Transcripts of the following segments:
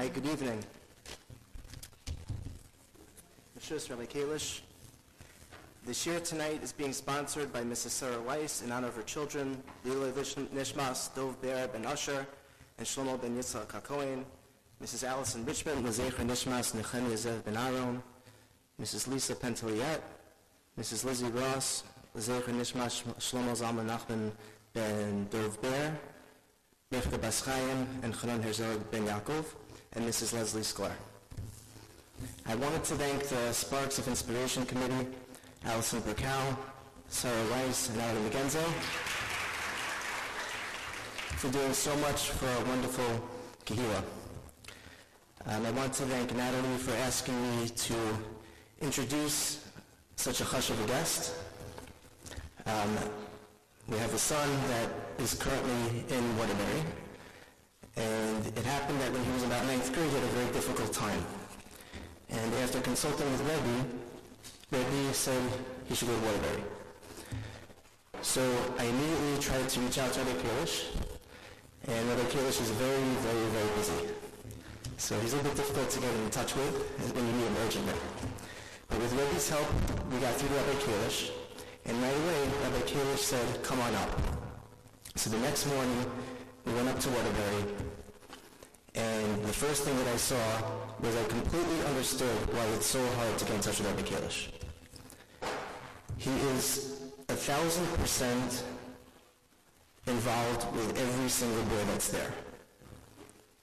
Hi, good evening. Mishus Rabbi Kalish. The shiur tonight is being sponsored by Mrs. Sarah Weiss in honor of her children, Lila Nishmas, Dov Ber Ben Usher, and Shlomo Ben Yitzhak HaKohen, Mrs. Allison Richmond, Lezecher Nishmas, Nechemia Zev Ben Aaron, Mrs. Lisa Penteliet, Mrs. Lizzie Ross, Lezecher Nishmas, Shlomo Zalman Nachman Ben Dov Ber, Rivka Bas Chaim, and Chanan Herzog Ben Yaakov, and Mrs. Leslie Sklar. I wanted to thank the Sparks of Inspiration Committee, Allison Burkow, Sarah Rice, and Natalie McGenzo for doing so much for our wonderful Kahila. Um, I want to thank Natalie for asking me to introduce such a hush of a guest. Um, we have a son that is currently in Waterbury, and it happened that when he was about ninth grade, he had a very difficult time. And after consulting with Rebbe, Rebbe said he should go to Waterbury. So I immediately tried to reach out to Rebbe Kalish, and Rebbe Kalish is very, very, very busy. So he's a little bit difficult to get in touch with when you need him urgently. But with Rebbe's help, we got through to Rebbe Kalish, and right away, Rebbe Kalish said, come on up. So the next morning, we went up to Waterbury, and the first thing that I saw was I completely understood why it's so hard to get in touch with Rebbe Kalish. He is a thousand percent involved with every single boy that's there.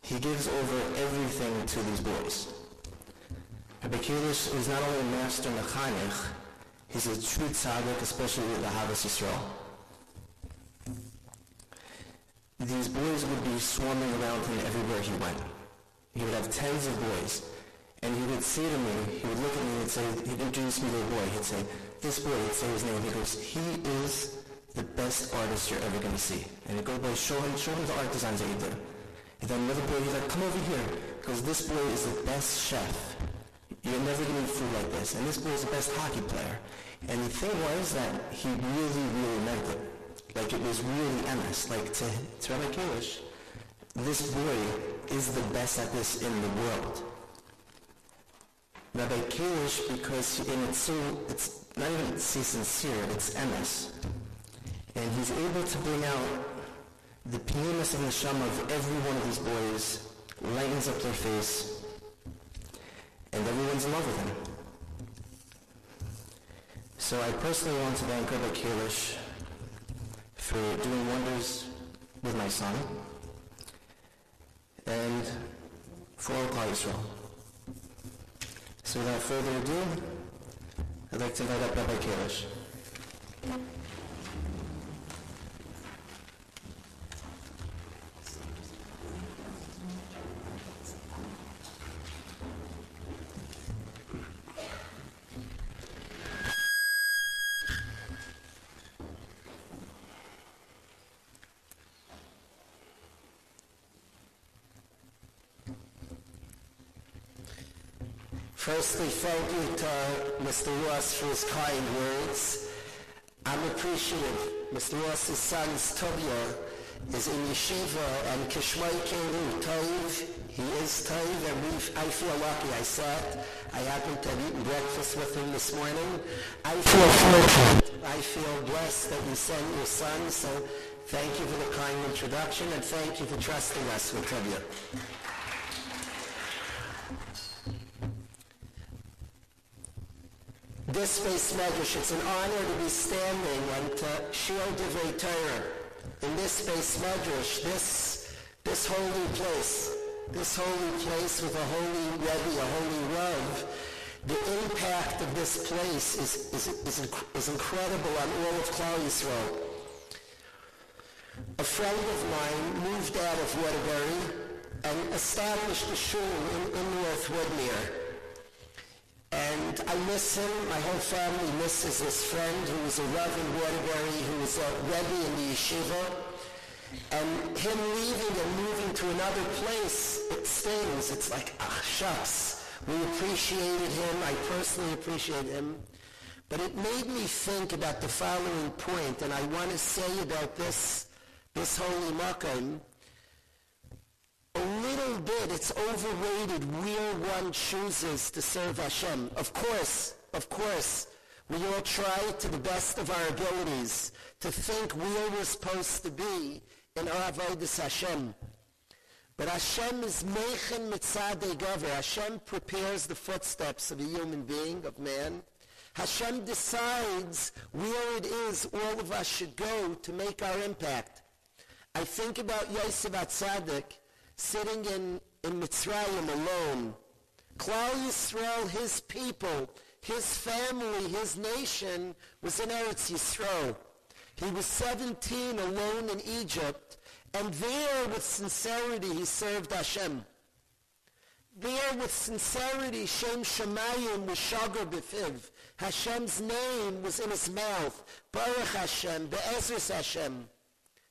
He gives over everything to these boys. Rebbe Kalish is not only a master mechanech, he's a true tzaddik, especially with the Ahavas Yisrael. These boys would be swarming around him everywhere he went. He would have tens of boys. And he would say to me, he would look at me and say, he'd introduce me to a boy. He'd say, this boy, he'd say his name. He goes, he is the best artist you're ever going to see. And he'd go, boy, show him, show him the art designs that you did. And then another boy, he's like, come over here. Because this boy is the best chef. You're never going to food like this. And this boy is the best hockey player. And the thing was that he really, really meant it. Like it was really emes. Like to, to Rabbi Kalish, this boy is the best at this in the world. Rabbi Kalish, because and it's so, it's not even so sincere, it's emes. And he's able to bring out the pnimis of neshama of every one of these boys, lightens up their face, and everyone's in love with him. So I personally want to thank Rabbi Kalish for doing wonders with my son and for all Klal. So without further ado, I'd like to invite up Rabbi Kalish. Firstly, thank you to Mr. Ross for his kind words. I'm appreciative. Mr. Ross's son's Tobia is in yeshiva and Kishmai Kelu Taiv. He is Taiv and we, I feel lucky. I sat, I happened to have eaten breakfast with him this morning. I feel fortunate. I feel blessed that you sent your son, so thank you for the kind introduction and thank you for trusting us with Tobia. This beis medrash. It's an honor to be standing and to shield Divrei Torah in this beis medrash, this, this holy place, this holy place with a holy Rebbe, a holy Rav. The impact of this place is, is, is, is incredible on all of Klal Yisrael. A friend of mine moved out of Waterbury and established a shul in, in North Woodmere. And I miss him. My whole family misses this friend who was a Rav in Waterbury, who was a Rebbe in the yeshiva. And him leaving and moving to another place, it stings. It's like, ah, shucks. We appreciated him. I personally appreciate him. But it made me think about the following point, and I want to say about this, this holy makom. A little bit, it's overrated where one chooses to serve Hashem. Of course, of course, we all try to the best of our abilities to think where we're supposed to be in our Avodah Hashem. But Hashem is Mechen Mitzadei Gover. Hashem prepares the footsteps of a human being, of man. Hashem decides where it is all of us should go to make our impact. I think about Yosef Atzadik sitting in, in Mitzrayim alone. Klal Yisrael, his people, his family, his nation was in Eretz Yisrael. He was 17 alone in Egypt, and there with sincerity he served Hashem. There with sincerity, Shem Shemayim was Shagar Befiv. Hashem's name was in his mouth. Baruch Hashem, Be'ezrus Hashem.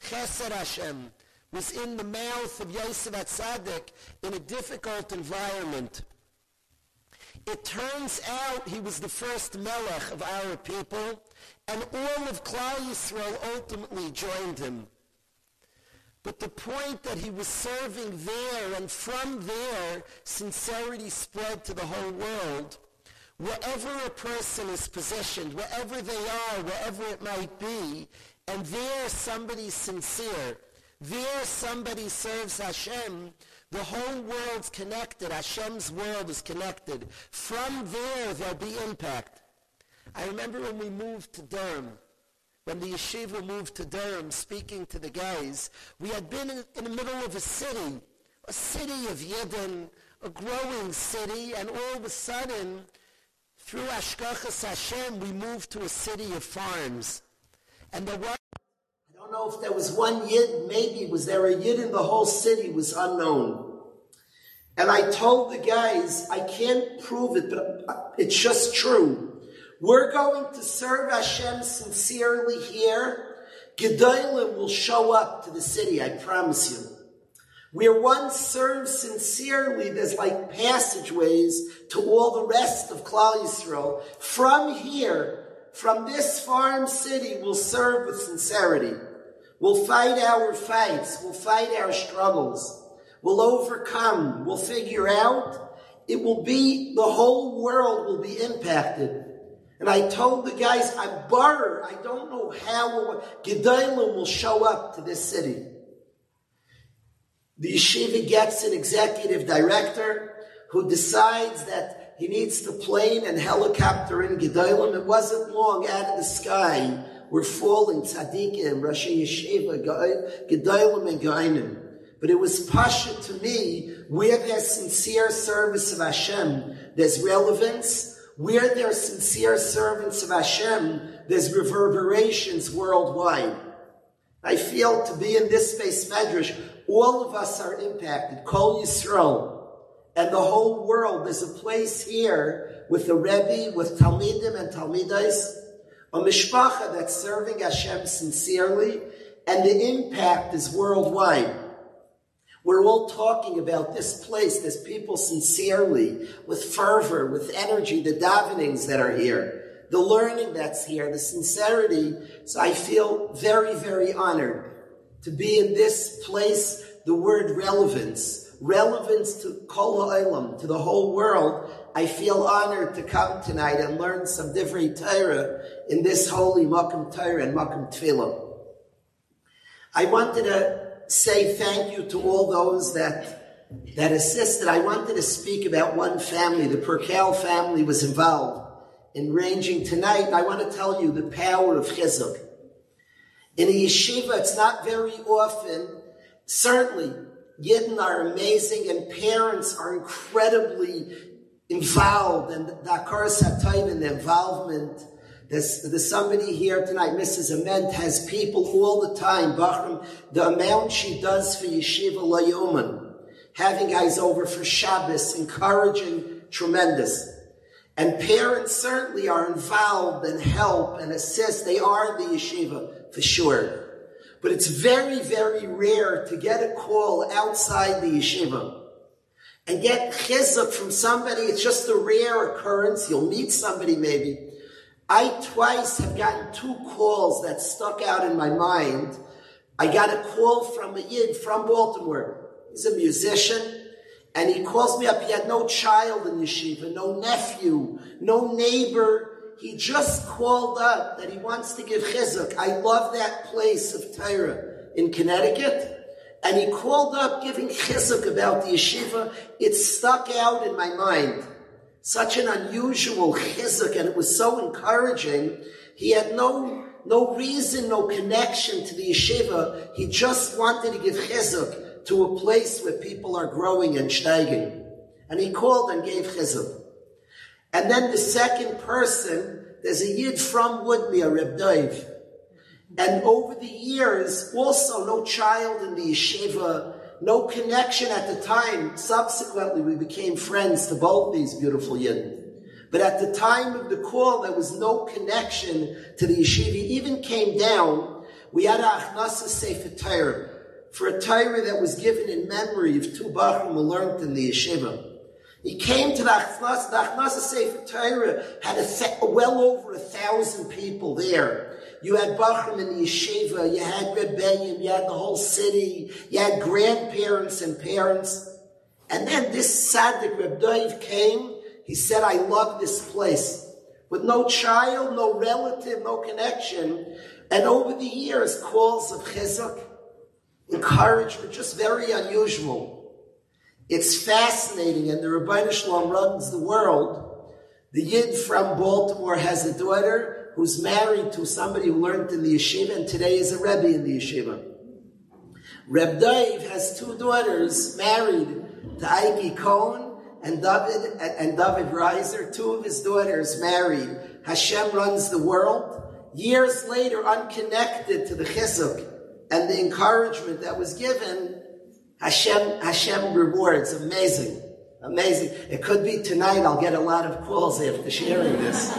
Chesed Hashem was in the mouth of Yosef Atzadik in a difficult environment. It turns out he was the first melech of our people, and all of Klal Yisrael ultimately joined him. But the point that he was serving there, and from there, sincerity spread to the whole world. Wherever a person is positioned, wherever they are, wherever it might be, and there somebody's sincere, there somebody serves Hashem, the whole world's connected. Hashem's world is connected. From there, there'll be impact. I remember when we moved to Durham, when the yeshiva moved to Durham, speaking to the guys, we had been in, in the middle of a city, a city of Yidden, a growing city, and all of a sudden, through Hashgachas Hashem, we moved to a city of farms. And there was don't know if there was one yid, maybe was there a yid in the whole city was unknown. And I told the guys, I can't prove it, but uh, it's just true. We're going to serve Hashem sincerely here. Gedolim will show up to the city, I promise you. Where one serves sincerely, there's like passageways to all the rest of Klal Yisrael. From here, from this farm city, we'll serve with sincerity. We'll fight our fights. We'll fight our struggles. We'll overcome. We'll figure out. It will be, the whole world will be impacted. And I told the guys, I'm borrowed. I don't know how Gedolim will show up to this city. The yeshiva gets an executive director who decides that he needs the plane and helicopter in Gedolim. It wasn't long out of the sky. We're falling tzaddikim, Roshei Yeshiva, Gedolim and Gainim. But it was pasha to me where there's sincere service of Hashem, there's relevance. Where there's sincere servants of Hashem, there's reverberations worldwide. I feel to be in this beis medrash, all of us are impacted. Kol Yisrael and the whole world. There's a place here with the Rebbe, with Talmidim and Talmidas, a mishpacha that's serving Hashem sincerely, and the impact is worldwide. We're all talking about this place, this people sincerely, with fervor, with energy, the davenings that are here, the learning that's here, the sincerity. So I feel very, very honored to be in this place, the word relevance relevance to Kol Ha'olam, to the whole world, I feel honored to come tonight and learn some different Torah in this holy Makom Torah and Makom Tefillah. I wanted to say thank you to all those that that assisted. I wanted to speak about one family. The Perkel family was involved in ranging tonight. I want to tell you the power of chizuk. In a yeshiva, it's not very often, certainly Yidden are amazing and parents are incredibly involved and the Akaras HaTayim the involvement. There's, there's somebody here tonight, Mrs. Ament, has people all the time, Bachram, the amount she does for Yeshiva Layoman, having guys over for Shabbos, encouraging, tremendous. And parents certainly are involved and help and assist. They are the yeshiva, for sure. But it's very, very rare to get a call outside the yeshiva and get chizuk from somebody. It's just a rare occurrence. You'll meet somebody maybe. I twice have gotten two calls that stuck out in my mind. I got a call from a yid from Baltimore. He's a musician. And he calls me up. He had no child in yeshiva, no nephew, no neighbor. He just called up that he wants to give chizuk. I love that place of Torah in Connecticut. And he called up giving chizuk about the yeshiva. It stuck out in my mind. Such an unusual chizuk, and it was so encouraging. He had no no reason, no connection to the yeshiva. He just wanted to give chizuk to a place where people are growing and steiging. And he called and gave chizuk. And then the second person, there's a yid from Woodmere, Reb Dave. And over the years, also no child in the yeshiva, no connection at the time. Subsequently, we became friends to both these beautiful yidden. But at the time of the call, there was no connection to the yeshiva. He even came down. We had a achnasa sefer Torah for a Torah that was given in memory of two Bachrim who learned in the yeshiva. He came to the achnasa. The achnasa sefer Torah had th- well over a thousand people there. You had Bachrim in the yeshiva, you had Rebbeim, you had the whole city, you had grandparents and parents. And then this Tzaddik Reb came he said, I love this place. With no child, no relative, no connection. And over the years, calls of chizuk, encouragement, just very unusual. It's fascinating, and the Rabbi Shalom runs the world. The Yid from Baltimore has a daughter who's married to somebody who learned in the yeshiva and today is a Rebbe in the yeshiva. Reb Dave has two daughters married to Ike Cohen and David and David Reiser, two of his daughters married. Hashem runs the world. Years later, unconnected to the chizuk and the encouragement that was given, Hashem Hashem rewards. Amazing, amazing. It could be tonight. I'll get a lot of calls after sharing this.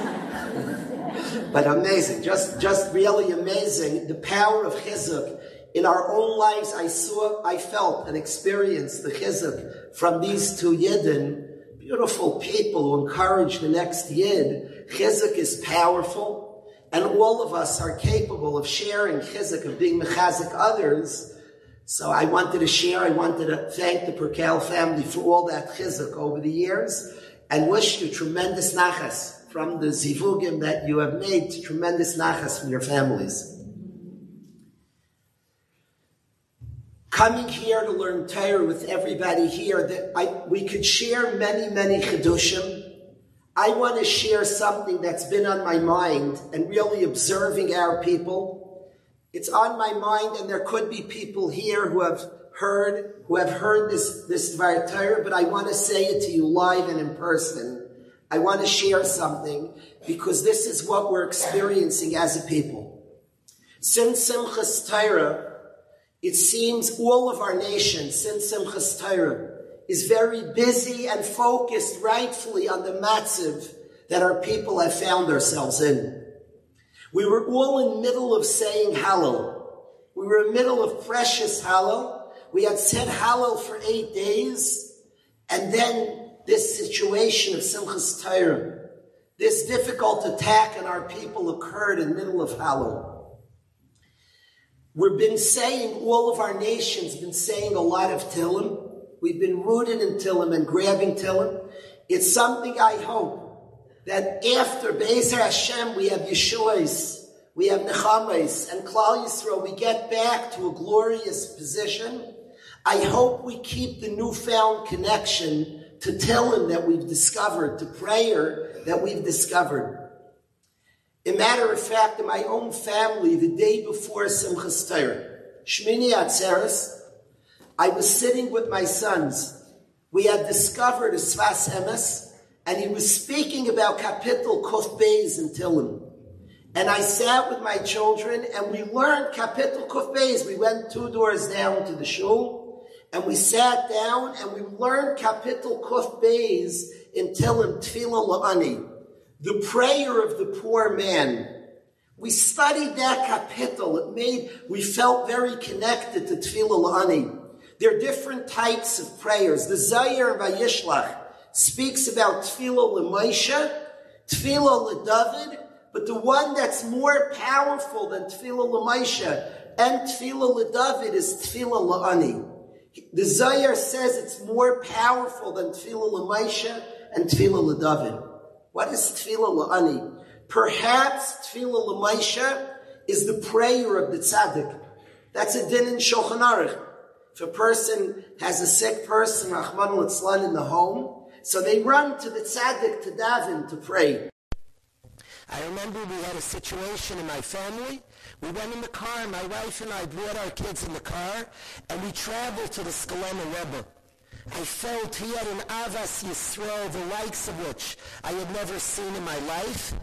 But amazing, just just really amazing. The power of chizuk in our own lives, I saw, I felt and experienced the chizuk from these two yidden, beautiful people who encourage the next yid. Chizuk is powerful, and all of us are capable of sharing chizuk, of being mechazik others. So I wanted to share, I wanted to thank the Perkel family for all that chizuk over the years, and wish you tremendous nachas from the zivugim that you have made, to tremendous nachas from your families. coming here to learn Torah with everybody here that I, we could share many, many Chidushim. I want to share something that's been on my mind and really observing our people. It's on my mind and there could be people here who have heard, who have heard this, this Dvar Torah, but I want to say it to you live and in person. I want to share something because this is what we're experiencing as a people. Since Simchas Torah, it seems all of our nation, since Simchas Torah, is very busy and focused rightfully on the matziv that our people have found ourselves in. We were all in middle of saying Hallel. We were in middle of precious Hallel. We had said Hallel for eight days, and then this situation of Simchas Torah, this difficult attack on our people occurred in the middle of Hallel. We've been saying, all of our nations been saying a lot of Tillim. We've been rooted in Tillim and grabbing Tillim. It's something I hope that after Be'ezer Hashem we have Yeshua's, we have Nechamis and Klal Yisrael, we get back to a glorious position. I hope we keep the newfound connection to Tillim that we've discovered, to prayer that we've discovered. A matter of fact, in my own family, the day before Simchas Torah, Shmini Atzeres, I was sitting with my sons. We had discovered a Sfas Emes, and he was speaking about Kapitel Kuf Beis in. And I sat with my children, and we learned Kapitel Kuf Beis. We went two doors down to the shul, and we sat down, and we learned Kapitel Kuf Beis in Tillim Tfilah La'ani the prayer of the poor man. We studied that kapitel. It made, we felt very connected to Tfilah La'ani. There are different types of prayers. The Zohar Vayishlach speaks about Tfilah L'Moshe, Tfilah L'David, but the one that's more powerful than Tfilah L'Moshe and Tfilah L'David is Tfilah La'ani. The Zohar says it's more powerful than Tefillah L'Maisha and Tefillah L'David. What is Tefillah L'Ani? Perhaps Tefillah L'Maisha is the prayer of the tzaddik. That's a din in Shulchan Aruch. If a person has a sick person, Rahman Litzlan, in the home, so they run to the tzaddik to daven to pray. I remember we had a situation in my family. We went in the car, my wife and I brought our kids in the car, and we traveled to the Skulener Rebbe. I felt he had an Avas Yisrael, the likes of which I had never seen in my life.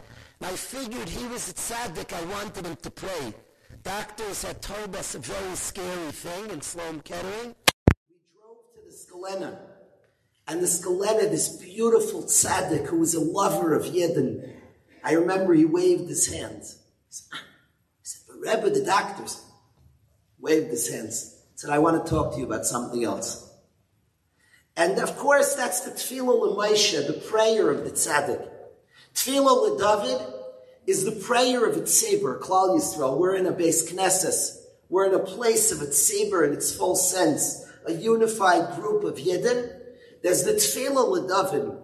And I figured he was a tzaddik, I wanted him to pray. Doctors had told us a very scary thing in Sloan Kettering. We drove to the Skulener, and the Skulener, this beautiful tzaddik who was a lover of Yidden, I remember he waved his hands. Rebbe, the doctors, waved his hands. Said, I want to talk to you about something else. And of course, that's the Tefillah L'Maisha, the prayer of the tzaddik. Tefillah L'David is the prayer of Itzibur, Klal Yisrael. We're in a beis Knesses. We're in a place of Itzibur in its full sense, a unified group of Yidden. There's the Tefillah L'David,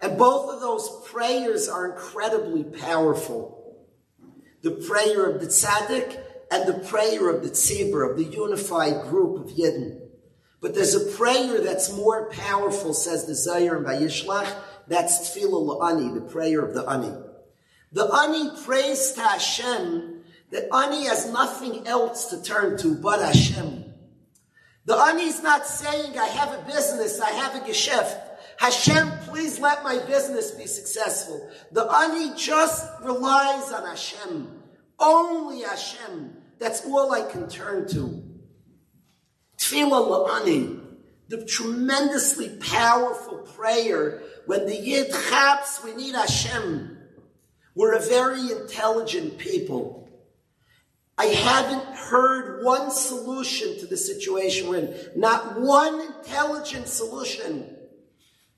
and both of those prayers are incredibly powerful. The prayer of the tzaddik and the prayer of the tzibur, of the unified group of Yidden. But there's a prayer that's more powerful, says the Zohar and Vayishlach. That's Tefillah La'ani, the prayer of the Ani. The Ani prays to Hashem that Ani has nothing else to turn to but Hashem. The Ani is not saying, I have a business, I have a geschäft. Hashem, please let my business be successful. The Ani just relies on Hashem. Only Hashem. That's all I can turn to. Tefillah La'ani, the tremendously powerful prayer when the Yid chaps, we need Hashem. We're a very intelligent people. I haven't heard one solution to the situation we're in. Not one intelligent solution.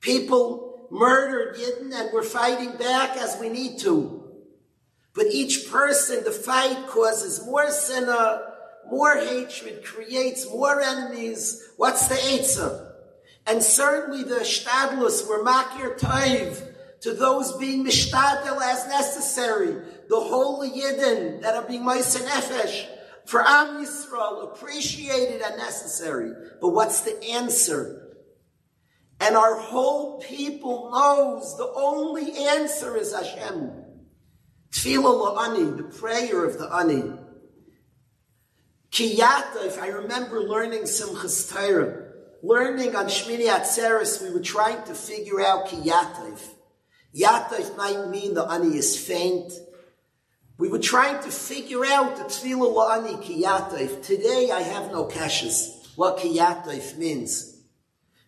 People murdered Yidden and we're fighting back as we need to. But each person, the fight causes more sinner, more hatred, creates more enemies. What's the Eitzah? And certainly the Shtadlus were Makir Taiv to those being Mishtadel as necessary. The holy Yidden that are being Maisa Nefesh for Am Yisrael, appreciated and necessary. But what's the answer? And our whole people knows the only answer is Hashem. Tefillah la'ani, the prayer of the ani. Kiyata, if I remember learning Simchas Torah, learning on Shmini Atzeres, we were trying to figure out Kiyatif. Yatif might mean the ani is faint. We were trying to figure out the Tefillah la'ani Kiyatif. Today I have no caches what Kiyatif means.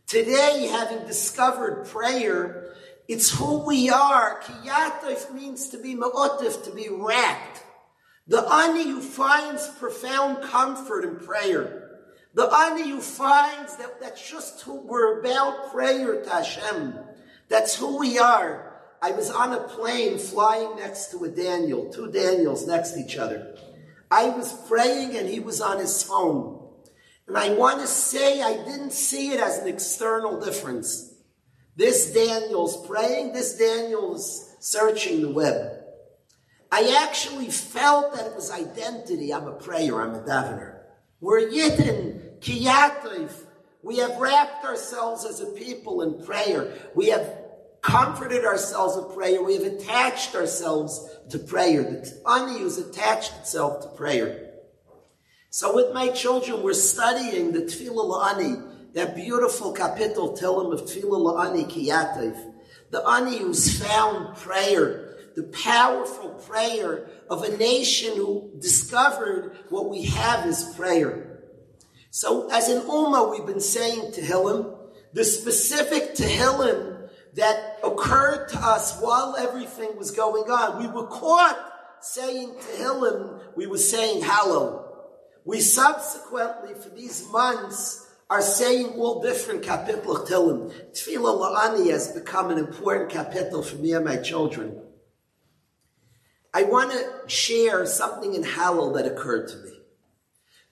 Today, having discovered prayer, it's who we are. Kiyatif means to be ma'otif, to be wrapped. The ani who finds profound comfort in prayer. The ani who finds that that's just who we're about prayer to Hashem. That's who we are. I was on a plane flying next to a Daniel, two Daniels next to each other. I was praying and he was on his phone. And I want to say I didn't see it as an external difference. This Daniel's praying, this Daniel's searching the web. I actually felt that it was identity. I'm a prayer, I'm a davener. We're Yidden, Kiyativ. We have wrapped ourselves as a people in prayer. We have comforted ourselves with prayer. We have attached ourselves to prayer. The Ani has attached itself to prayer. So with my children, we're studying the Tefillah La'ani, that beautiful kapitel Tillim of Tefillah La'ani Kiyativ. The Ani who's found prayer, the powerful prayer of a nation who discovered what we have is prayer. So as an Ummah, we've been saying Tehillim, the specific Tehillim that occurred to us while everything was going on. We were caught saying Tehillim, we were saying Hallel. We subsequently, for these months, are saying all different kapitel of Tehillim. Tefillah La'ani has become an important kapitel for me and my children. I want to share something in Hallel that occurred to me.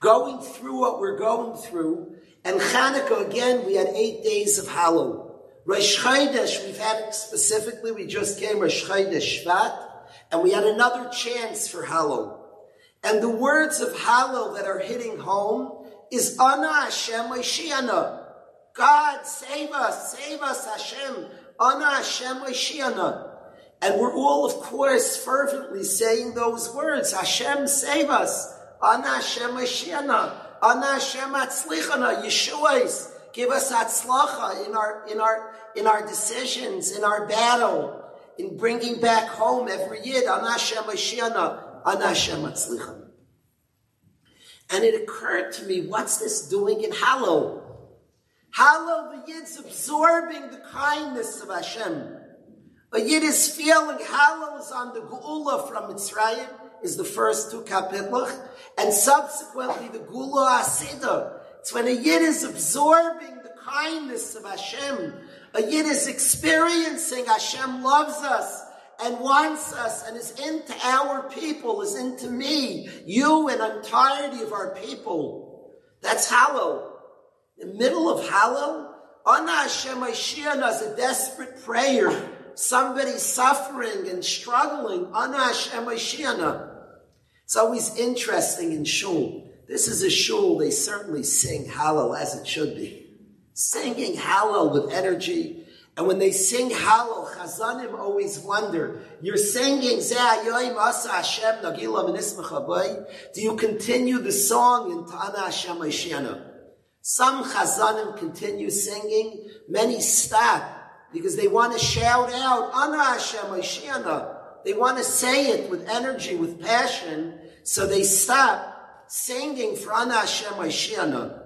going through what we're going through. And Hanukkah, again, we had eight days of Hallel. Rosh Chodesh, we've had specifically, we just came Rosh Chodesh Shvat, and we had another chance for Hallel. And the words of Hallel that are hitting home is Ana Hashem Moshiana. God, save us, save us, Hashem. Ana Hashem Moshiana. And we're all, of course, fervently saying those words. Hashem, save us. Ana Hashem Moshiana. Ana Hashem Atzlichana. Yeshua's. Give us atzlacha in our, in our, in our decisions, in our battle, in bringing back home every yid. Ana Hashem Moshiana. Ana Hashem Atzlichana. And it occurred to me, what's this doing in Hallel? Hallel, the Yid's absorbing the kindness of Hashem. A Yid is feeling Hallel is on the Geula from Mitzrayim, is the first two kapitles, and subsequently the Geula Asida. It's when a Yid is absorbing the kindness of Hashem. A Yid is experiencing Hashem loves us and wants us and is into our people, is into me, you, and entirety of our people. That's Hallel. In the middle of Hallel, Ana Hashem is a desperate prayer. Somebody suffering and struggling. Ana Hashem It's always interesting in shul. This is a shul, they certainly sing Hallel as it should be. Singing Hallel with energy, and when they sing Hallel, Chazanim always wonder, you're singing Hashem Do you continue the song in Ta'ana Hashem Hashiana? Some Chazanim continue singing, many stop because they want to shout out, Ana Hashem Hashiana. They want to say it with energy, with passion, so they stop singing for Ana Hashem Hashiana.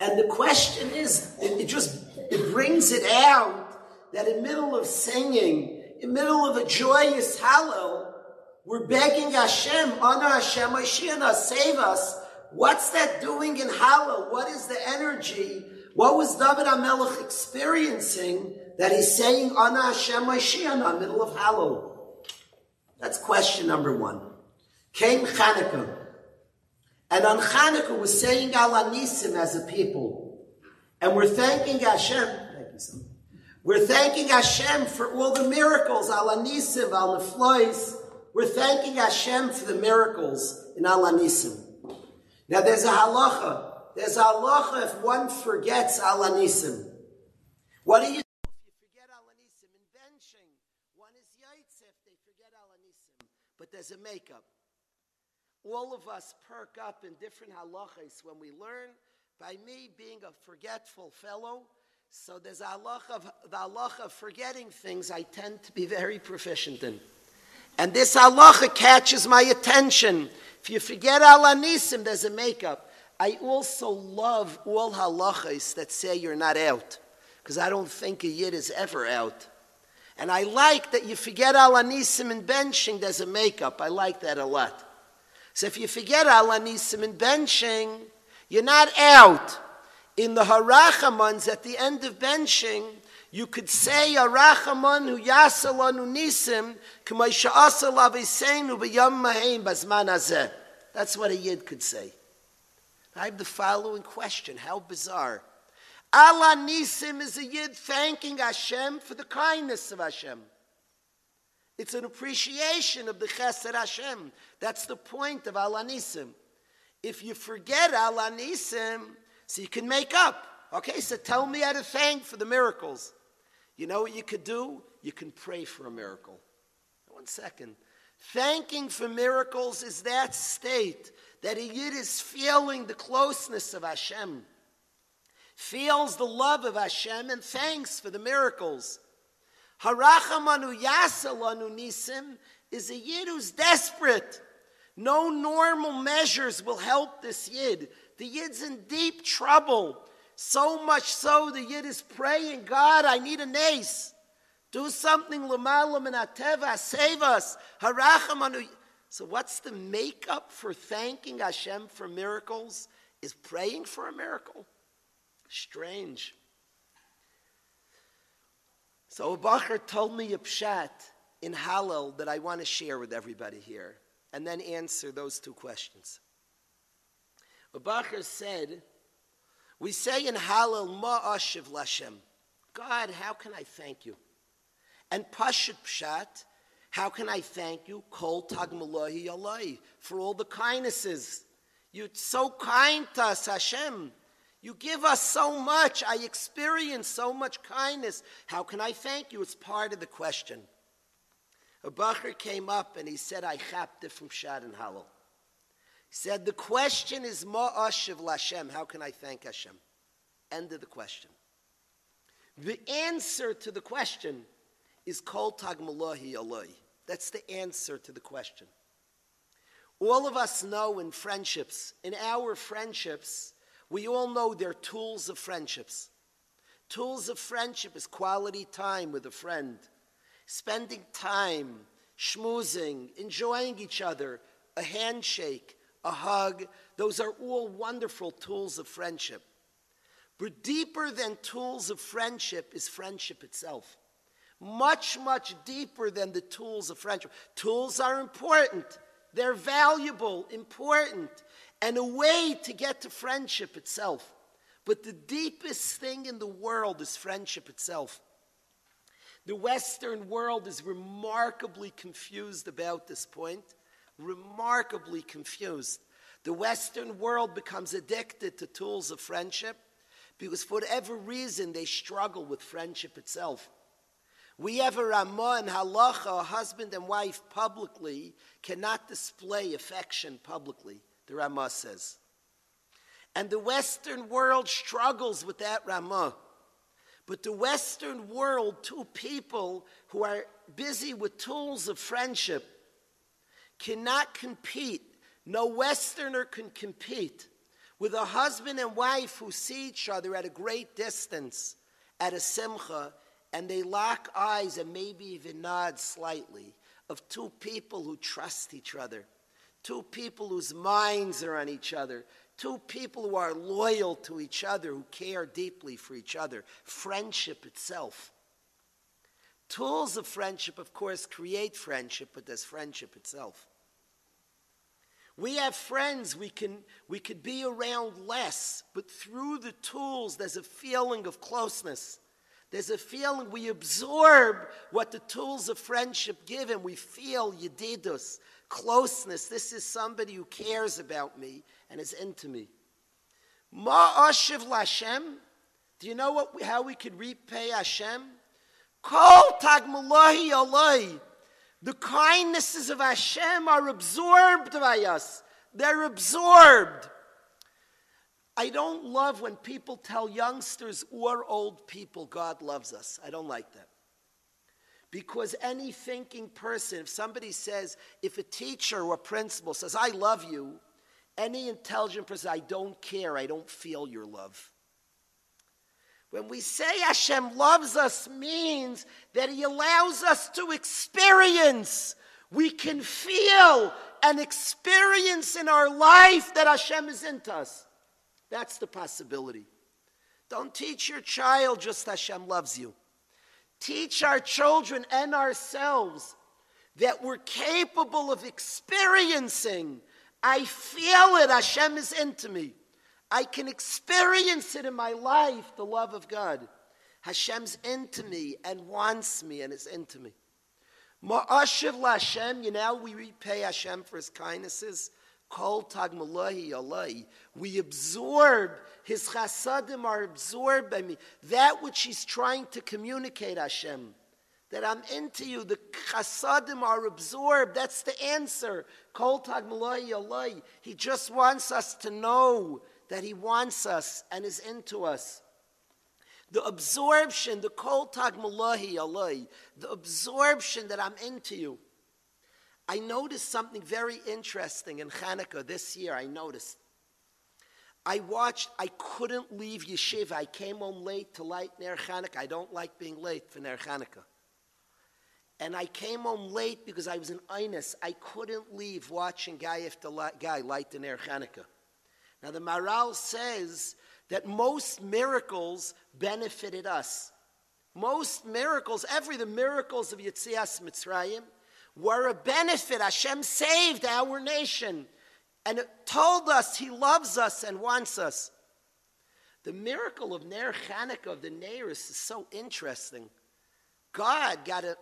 And the question is, it, it just it brings it out that in middle of singing, in middle of a joyous Hallel, we're begging Hashem, Ana Hashem Hashiana, save us. What's that doing in Hallel? What is the energy? What was David HaMelech experiencing that he's saying Ana Hashem Hashiana, middle of Hallel? That's question number one. Came Chanukah. And on Chanukah, we're saying Al Anisim as a people. And we're thanking Hashem. Thank you, son. We're thanking Hashem for all the miracles, al anisim, al neflois. We're thanking Hashem for the miracles in al anisim. Now there's a halacha. There's a halacha if one forgets al anisim. What do you do if you forget al anisim? In benching, one is yaitz if they forget al anisim. But there's a makeup. All of us perk up in different halachas when we learn by me being a forgetful fellow, so there's a halacha of, the halacha of forgetting things I tend to be very proficient in. And this halacha catches my attention. If you forget al anisim, there's a makeup. I also love all halachas that say you're not out, because I don't think a yid is ever out. And I like that you forget al anisim and benching, there's a makeup. I like that a lot. So if you forget al anisim and benching, you're not out. In the harachamans at the end of benching, you could say Arachaman hu yasalanu nisim k'may sha'asal aviseinu b'yam mahem bazman hazeh. That's what a yid could say. I have the following question. How bizarre. Allah nisim is a yid thanking Hashem for the kindness of Hashem. It's an appreciation of the chesed Hashem. That's the point of Allah nisim. If you forget Al Anisim, so you can make up. Okay, so tell me how to thank for the miracles. You know what you could do? You can pray for a miracle. One second. Thanking for miracles is that state that a yid is feeling the closeness of Hashem, feels the love of Hashem, and thanks for the miracles. Harachamanu yasalanu nisim is a yid who's desperate. No normal measures will help this yid. The yid's in deep trouble. So much so the yid is praying, God, I need a nace. Do something, lamalam and ateva, save us. Harachamanu. So what's the makeup for thanking Hashem for miracles? Is praying for a miracle. Strange. So a Bacher told me a pshat in Hallel that I want to share with everybody here and then answer those two questions. A Bacher said, we say in Hallel, Ma'ashiv Lashem. God, how can I thank you? And Pashut Pshat, how can I thank you? Kol Tagmalahi Alai, for all the kindnesses. You're so kind to us, Hashem. You give us so much. I experience so much kindness. How can I thank you? It's part of the question. A Bacher came up and he said, I it from Hallel. He said, The question is Ma'ashiv Lashem. How can I thank Hashem? End of the question. The answer to the question is Kol Tagmalahi Alai. That's the answer to the question. All of us know in friendships, in our friendships, we all know they're tools of friendships. Tools of friendship is quality time with a friend, spending time, schmoozing, enjoying each other, a handshake, a hug. Those are all wonderful tools of friendship. But deeper than tools of friendship is friendship itself. Much, much deeper than the tools of friendship. Tools are important, they're valuable, important, and a way to get to friendship itself. But the deepest thing in the world is friendship itself. The Western world is remarkably confused about this point, remarkably confused. The Western world becomes addicted to tools of friendship because, for whatever reason, they struggle with friendship itself. We have a Ramah and Halacha, a husband and wife publicly cannot display affection publicly, the Ramah says. And the Western world struggles with that Ramah. But the Western world, two people who are busy with tools of friendship, cannot compete. No Westerner can compete with a husband and wife who see each other at a great distance at a simcha and they lock eyes and maybe even nod slightly of two people who trust each other, two people whose minds are on each other, two people who are loyal to each other, who care deeply for each other. Friendship itself. Tools of friendship, of course, create friendship, but there's friendship itself. We have friends we can we could be around less, but through the tools there's a feeling of closeness. There's a feeling we absorb what the tools of friendship give, and we feel yedidus, closeness. This is somebody who cares about me and is into me. Ma'ashiv Lashem. Do you know what how we could repay Hashem? Kol tagmulahi alai. The kindnesses of Hashem are absorbed by us. They're absorbed. I don't love when people tell youngsters or old people God loves us. I don't like that. Because any thinking person, if somebody says, if a teacher or a principal says, I love you, any intelligent person, I don't care, I don't feel your love. When we say Hashem loves us, means that He allows us to experience. We can feel and experience in our life that Hashem is into us. That's the possibility. Don't teach your child just Hashem loves you. Teach our children and ourselves that we're capable of experiencing. I feel it, Hashem is into me. I can experience it in my life, the love of God. Hashem's into me and wants me and is into me. Ma'ashiv Hashem, you know, we repay Hashem for his kindnesses. Kol tagmalahi alai. We absorb his chasadim are absorbed by me. That which he's trying to communicate, Hashem. That I'm into you. The chasadim are absorbed. That's the answer. Kol alai. He just wants us to know that he wants us and is into us. The absorption, the kol tagmalahi alai. The absorption that I'm into you. I noticed something very interesting in Hanukkah this year. I noticed. I watched, I couldn't leave yeshiva. I came home late to light Ner Hanukkah. I don't like being late for Ner Hanukkah. And I came home late because I was in Inus. I couldn't leave watching guy after guy light the Ner Hanukkah. Now the Maharal says that most miracles benefited us. Most miracles, every the miracles of Yitzias Mitzrayim, were a benefit. Hashem saved our nation. and told us he loves us and wants us. The miracle of Ner Chanukah of the Neiris is so interesting. God got a,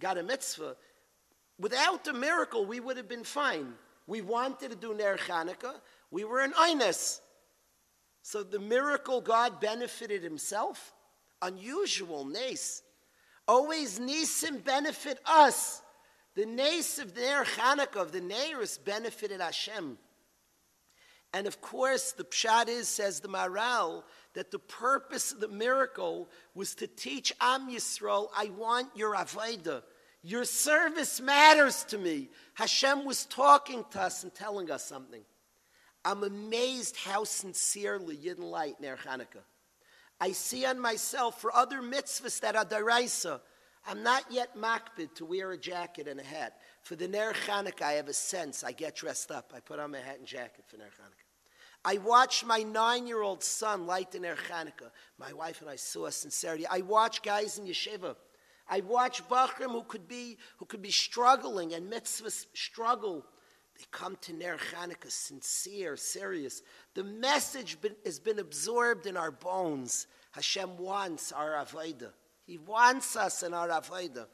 got a mitzvah. Without the miracle, we would have been fine. We wanted to do Ner Chanukah. We were in Inus. So the miracle God benefited himself. Unusual, nace. Always Nisim benefit us. The nace of Ner Chanukah, of the Neiris, benefited Hashem. And of course, the pshat is, says the Maharal, that the purpose of the miracle was to teach Am Yisrael, I want your avodah. Your service matters to me. Hashem was talking to us and telling us something. I'm amazed how sincerely Yidden Light Ner Chanukah. I see on myself for other mitzvahs that are deraisa. I'm not yet makbid to wear a jacket and a hat. For the Ner Chanukah, I have a sense. I get dressed up. I put on my hat and jacket for Ner Chanukah. I watch my nine-year-old son light the Ner Chanukah. My wife and I saw sincerity. I watch guys in yeshiva. I watch bachrim who could be who could be struggling and mitzvahs struggle. They come to Ner Chanukah sincere, serious. The message been, has been absorbed in our bones. Hashem wants our avodah. He wants us in our avodah.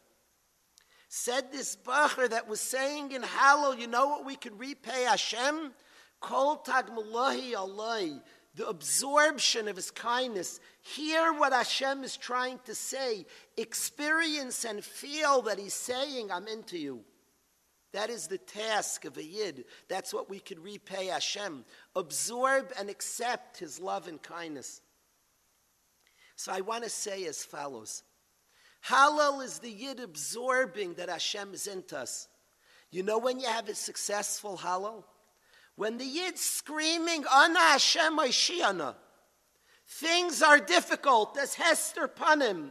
Said this bacher that was saying in Hallel, you know what we could repay Hashem? Kol tagmalahi alai, the absorption of his kindness. Hear what Hashem is trying to say. Experience and feel that he's saying, I'm into you. That is the task of a yid. That's what we could repay Hashem. Absorb and accept his love and kindness. So I want to say as follows Hallel is the yid absorbing that Hashem is into us. You know when you have a successful Hallel? When the Yid screaming, Ana Hashem Shiana, things are difficult, as Hester Panim,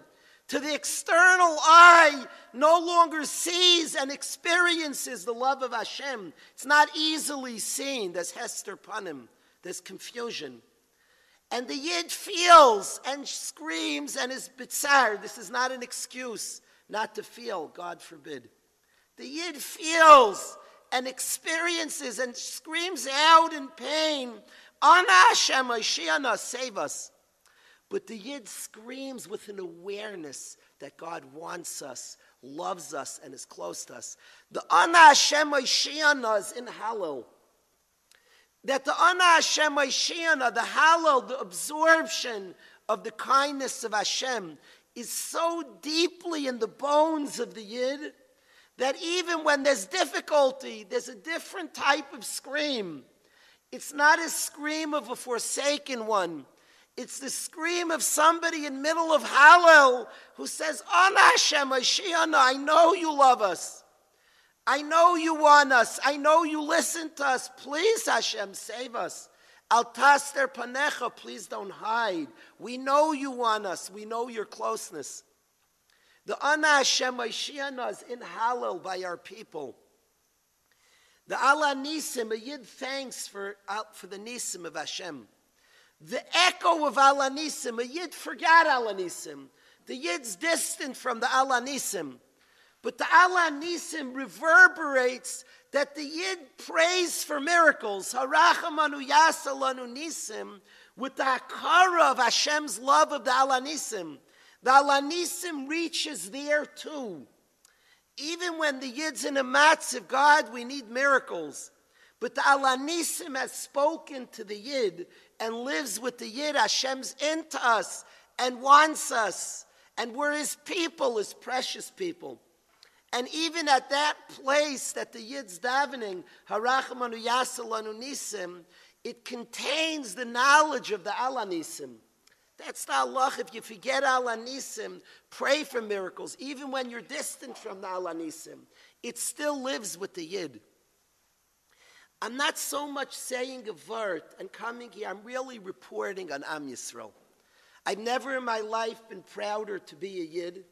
to the external eye, no longer sees and experiences the love of Hashem. It's not easily seen. There's Hester Panim, there's confusion. And the Yid feels and screams and is bitzar. This is not an excuse not to feel, God forbid. The Yid feels and experiences and screams out in pain, Ana Hashem, Mashiach, save us. But the Yid screams with an awareness that God wants us, loves us, and is close to us. The Ana Hashem Mashiach is in Hallel. That the Ana Hashem Mashiach, the Hallel, the absorption of the kindness of Hashem, is so deeply in the bones of the Yid that even when there's difficulty, there's a different type of scream. It's not a scream of a forsaken one. It's the scream of somebody in middle of Hallel who says, Ana Hashem, I know you love us. I know you want us. I know you listen to us. Please, Hashem, save us. Altaster panecha, please don't hide. We know you want us. We know your closeness. The Ana Hashem is in Hallel by our people. The Al HaNisim, a Yid thanks for, uh, for the Nisim of Hashem. The echo of Al HaNisim, a Yid forgot Al HaNisim. The Yid's distant from the Al HaNisim. But the Al HaNisim reverberates that the Yid prays for miracles. Harachamanu Yasalanu Nisim with the Hakara of Hashem's love of the Al HaNisim. The Alanisim reaches there too. Even when the Yid's in a matziv, God, we need miracles. But the Alanisim has spoken to the Yid and lives with the Yid. Hashem's into us and wants us. And we're his people, his precious people. And even at that place that the Yid's davening, Harachamanu Yasalanu Nisim, it contains the knowledge of the Alanisim. That's the Allah. If you forget Al HaNisim, pray for miracles. Even when you're distant from the Al HaNisim, it still lives with the Yid. I'm not so much saying a word and coming here, I'm really reporting on Am Yisrael. I've never in my life been prouder to be a Yid.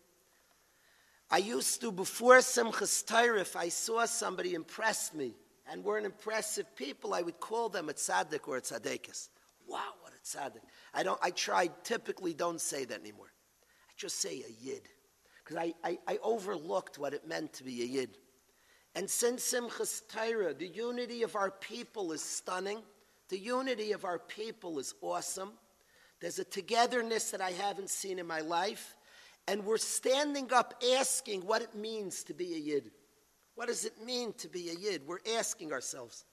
I used to, before Simchas Torah, if I saw somebody impress me and were an impressive people, I would call them a tzaddik or a tzaddikis. Wow, I don't. I try. Typically, don't say that anymore. I just say a yid, because I, I, I overlooked what it meant to be a yid. And since Simchas Torah, the unity of our people is stunning. The unity of our people is awesome. There's a togetherness that I haven't seen in my life. And we're standing up asking what it means to be a Yid. What does it mean to be a Yid? We're asking ourselves.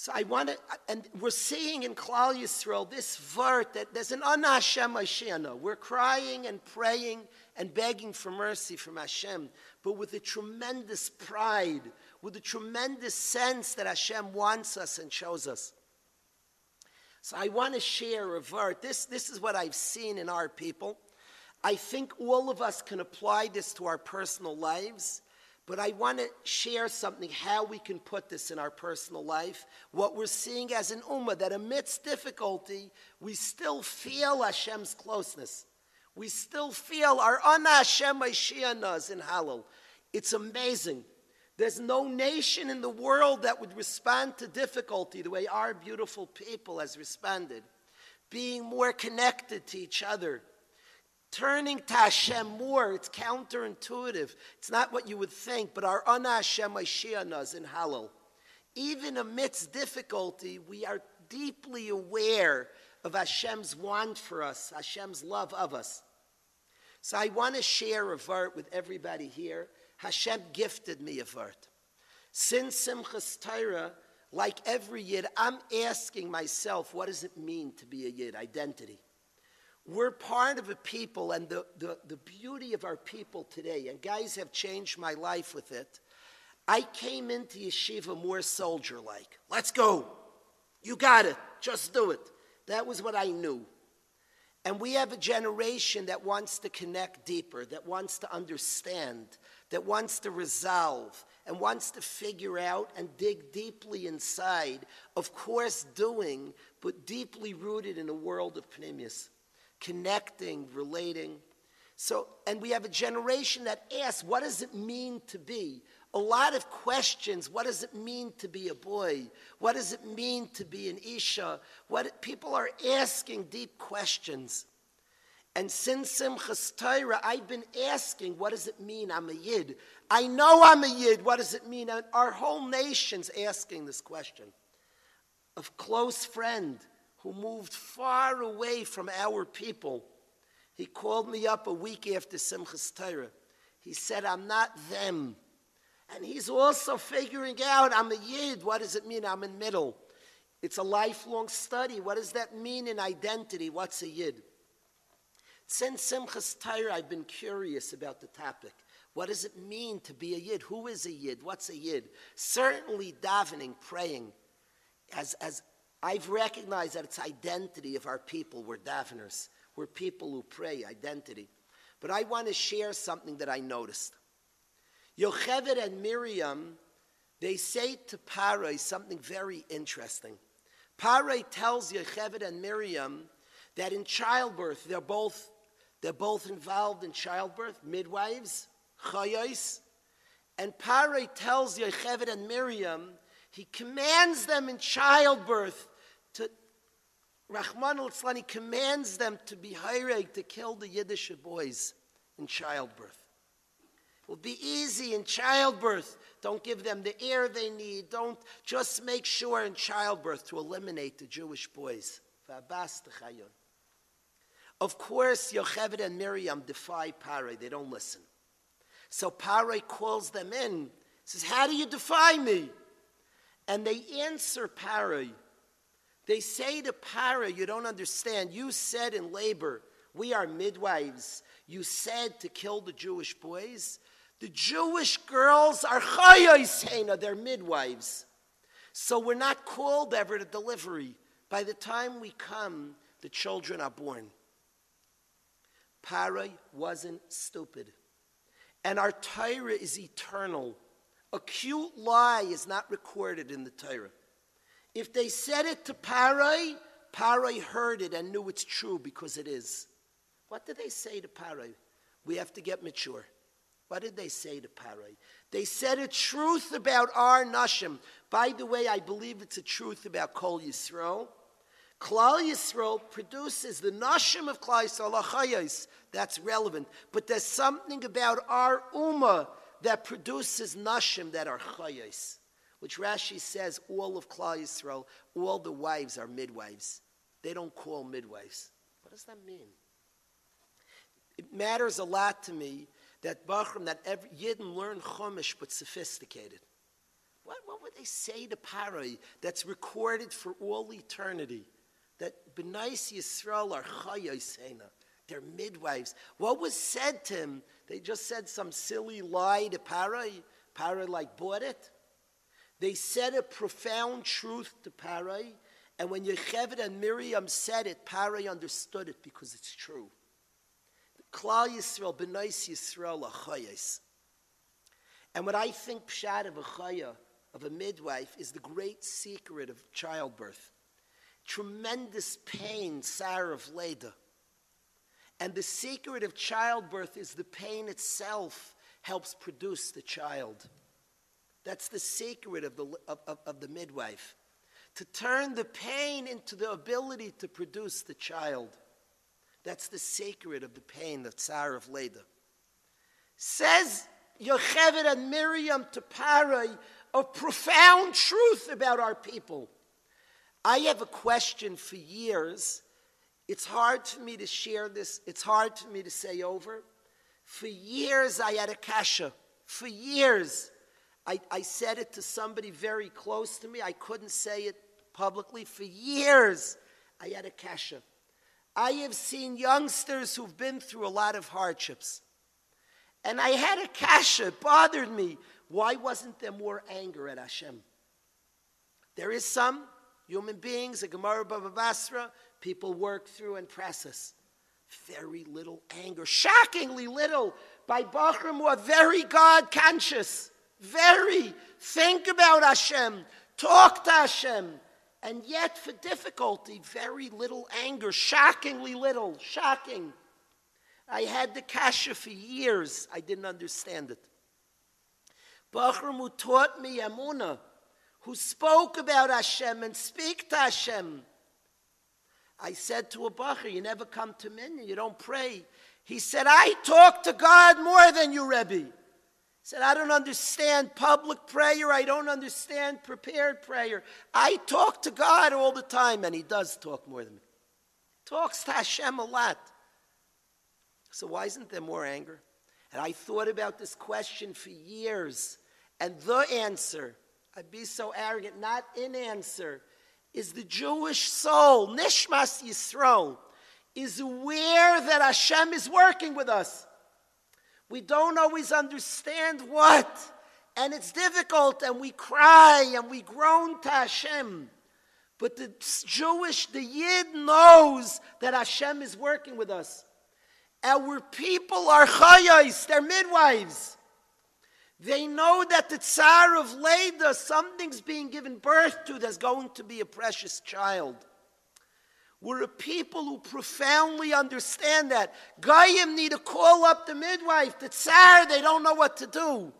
So I want to, and we're seeing in Klal Yisrael this vert that there's an Ana Hashem. We're crying and praying and begging for mercy from Hashem, but with a tremendous pride, with a tremendous sense that Hashem wants us and shows us. So I want to share a vert. This, this is what I've seen in our people. I think all of us can apply this to our personal lives. But I want to share something, how we can put this in our personal life. What we're seeing as an ummah, that amidst difficulty, we still feel Hashem's closeness. We still feel our Ana Hashem in Hallel. It's amazing. There's no nation in the world that would respond to difficulty the way our beautiful people has responded. Being more connected to each other, Turning to Hashem more, it's counterintuitive. It's not what you would think, but our Ana Hashem Mashiachnas in Hallel. Even amidst difficulty, we are deeply aware of Hashem's want for us, Hashem's love of us. So I want to share a vert with everybody here. Hashem gifted me a vert. Since Simchas Torah, like every Yid, I'm asking myself, what does it mean to be a Yid? Identity. We're part of a people, and the, the, the beauty of our people today, and guys have changed my life with it. I came into yeshiva more soldier like. Let's go. You got it. Just do it. That was what I knew. And we have a generation that wants to connect deeper, that wants to understand, that wants to resolve, and wants to figure out and dig deeply inside. Of course, doing, but deeply rooted in a world of Pnimius connecting, relating. So, and we have a generation that asks, what does it mean to be? A lot of questions. What does it mean to be a boy? What does it mean to be an Isha? What people are asking deep questions. And since Simchas Torah, I've been asking, what does it mean I'm a Yid? I know I'm a Yid. What does it mean? Our whole nation's asking this question. Of close friend, who moved far away from our people. He called me up a week after Simchas Torah. He said, I'm not them. And he's also figuring out, I'm a Yid. What does it mean? I'm in middle. It's a lifelong study. What does that mean in identity? What's a Yid? Since Simchas Torah, I've been curious about the topic. What does it mean to be a Yid? Who is a Yid? What's a Yid? Certainly davening, praying, as, as I've recognized that it's identity of our people. We're daveners. We're people who pray, identity. But I want to share something that I noticed. Yocheved and Miriam, they say to Parai something very interesting. Parai tells Yocheved and Miriam that in childbirth, they're both, they're both involved in childbirth, midwives, chayos. And Parai tells Yocheved and Miriam he commands them in childbirth to, Rahman al he commands them to be hireg, to kill the Yiddish boys in childbirth. It will be easy in childbirth. Don't give them the air they need. Don't just make sure in childbirth to eliminate the Jewish boys. Of course, Yocheved and Miriam defy Parai. They don't listen. So Parai calls them in, says, How do you defy me? And they answer Parai. They say to Parai, You don't understand. You said in labor, We are midwives. You said to kill the Jewish boys. The Jewish girls are chayos they're midwives. So we're not called ever to delivery. By the time we come, the children are born. Parai wasn't stupid. And our Torah is eternal. A cute lie is not recorded in the Torah. If they said it to Parai, Parai heard it and knew it's true because it is. What did they say to Parai? We have to get mature. What did they say to Parai? They said a truth about our Nashim. By the way, I believe it's a truth about Kol Yisrael. Klal Yisrael produces the Nashim of Klal Yisrael, That's relevant. But there's something about our Ummah that produces nashim that are chayos, which Rashi says all of Klal Yisrael, all the wives are midwives. They don't call midwives. What does that mean? It matters a lot to me that Bachram, that every Yidden learn Chumash but sophisticated. What, what would they say to Parai that's recorded for all eternity? That B'nais Yisrael are Chayosena. They're midwives. What was said to him? They just said some silly lie to Parai. Parai like bought it. They said a profound truth to Parai, and when Yocheved and Miriam said it, Parai understood it because it's true. Klal Yisrael, B'nais Yisrael. And what I think pshat of a chaya, of a midwife, is the great secret of childbirth. Tremendous pain, Sarah of Leda. And the secret of childbirth is the pain itself helps produce the child. That's the secret of the, of, of, of the midwife. To turn the pain into the ability to produce the child. That's the secret of the pain, the tsar of Leda. Says Yocheved and Miriam to Parai a profound truth about our people. I have a question for years. It's hard for me to share this. It's hard for me to say over. For years, I had a kasha. For years, I, I said it to somebody very close to me. I couldn't say it publicly. For years, I had a kasha. I have seen youngsters who've been through a lot of hardships. And I had a kasha, it bothered me. Why wasn't there more anger at Hashem? There is some human beings, a Gemara Bava Basra, people work through and process. Very little anger, shockingly little, by Bachram who are very God conscious. Very. Think about Hashem. Talk to Hashem. And yet, for difficulty, very little anger, shockingly little, shocking. I had the kasha for years. I didn't understand it. Bachram who taught me emuna, who spoke about Hashem and speak to Hashem. I said to a Bachar, you never come to minyan, you don't pray. He said, I talk to God more than you, Rebbe said, I don't understand public prayer. I don't understand prepared prayer. I talk to God all the time, and He does talk more than me. He talks to Hashem a lot. So, why isn't there more anger? And I thought about this question for years, and the answer, I'd be so arrogant, not in answer, is the Jewish soul, Nishmas Yisrael, is aware that Hashem is working with us. We don't always understand what. And it's difficult, and we cry and we groan to Hashem. But the Jewish, the Yid knows that Hashem is working with us. Our people are chayos, they're midwives. They know that the Tsar of Leda, something's being given birth to that's going to be a precious child. We're a people who profoundly understand that. Goyim need to call up the midwife, the tsar, they don't know what to do.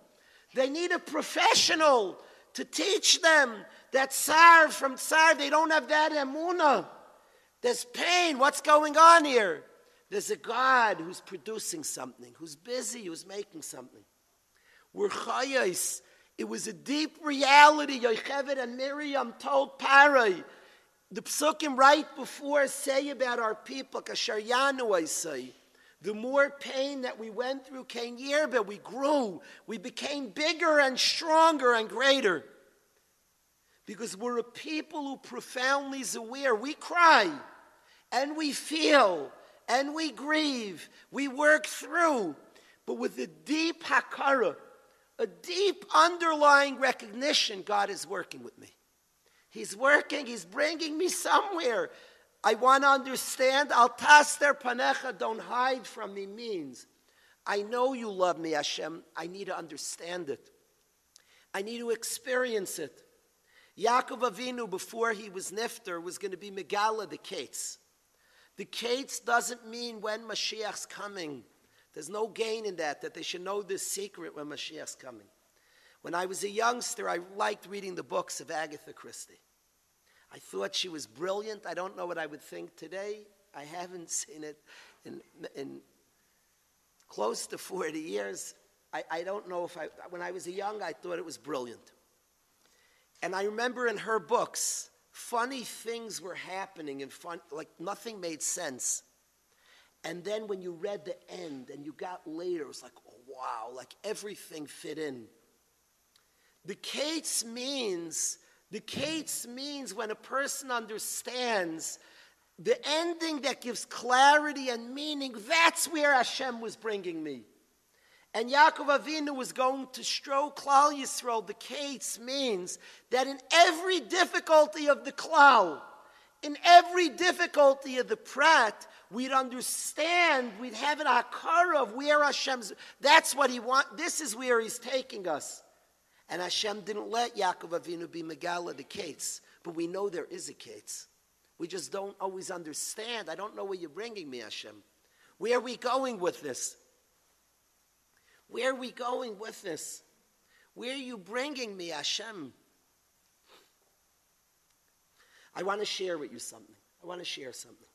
They need a professional to teach them that tsar from tsar, they don't have that emuna. There's pain. What's going on here? There's a God who's producing something, who's busy, who's making something. We're chayos. It was a deep reality. Yocheved and Miriam told Parai, the psukim right before say about our people, Kasharyanu, I say, the more pain that we went through came year, but we grew. We became bigger and stronger and greater. Because we're a people who profoundly is aware. We cry and we feel and we grieve. We work through, but with a deep hakara, a deep underlying recognition God is working with me. He's working, he's bringing me somewhere. I want to understand. Al taster panecha, don't hide from me, means I know you love me, Hashem. I need to understand it. I need to experience it. Yaakov Avinu, before he was Nifter, was going to be Megala the Keitz. The Keitz doesn't mean when Mashiach's coming. There's no gain in that, that they should know this secret when Mashiach's coming. When I was a youngster, I liked reading the books of Agatha Christie. I thought she was brilliant. I don't know what I would think today. I haven't seen it in, in close to 40 years. I, I don't know if I, when I was a young, I thought it was brilliant. And I remember in her books, funny things were happening and fun, like nothing made sense. And then when you read the end and you got later, it was like, oh, wow, like everything fit in. The Keitz means, the Keitz means when a person understands the ending that gives clarity and meaning, that's where Hashem was bringing me. And Yaakov Avinu was going to stroke Klal Yisrael. The Keitz means that in every difficulty of the Klal, in every difficulty of the Prat, we'd understand, we'd have an akara of where Hashem's, that's what he want, this is where he's taking us. And Hashem didn't let Yaakov Avinu be Megala the Keitz, but we know there is a Keitz. We just don't always understand. I don't know where you're bringing me, Hashem. Where are we going with this? Where are we going with this? Where are you bringing me, Hashem? I want to share with you something. I want to share something.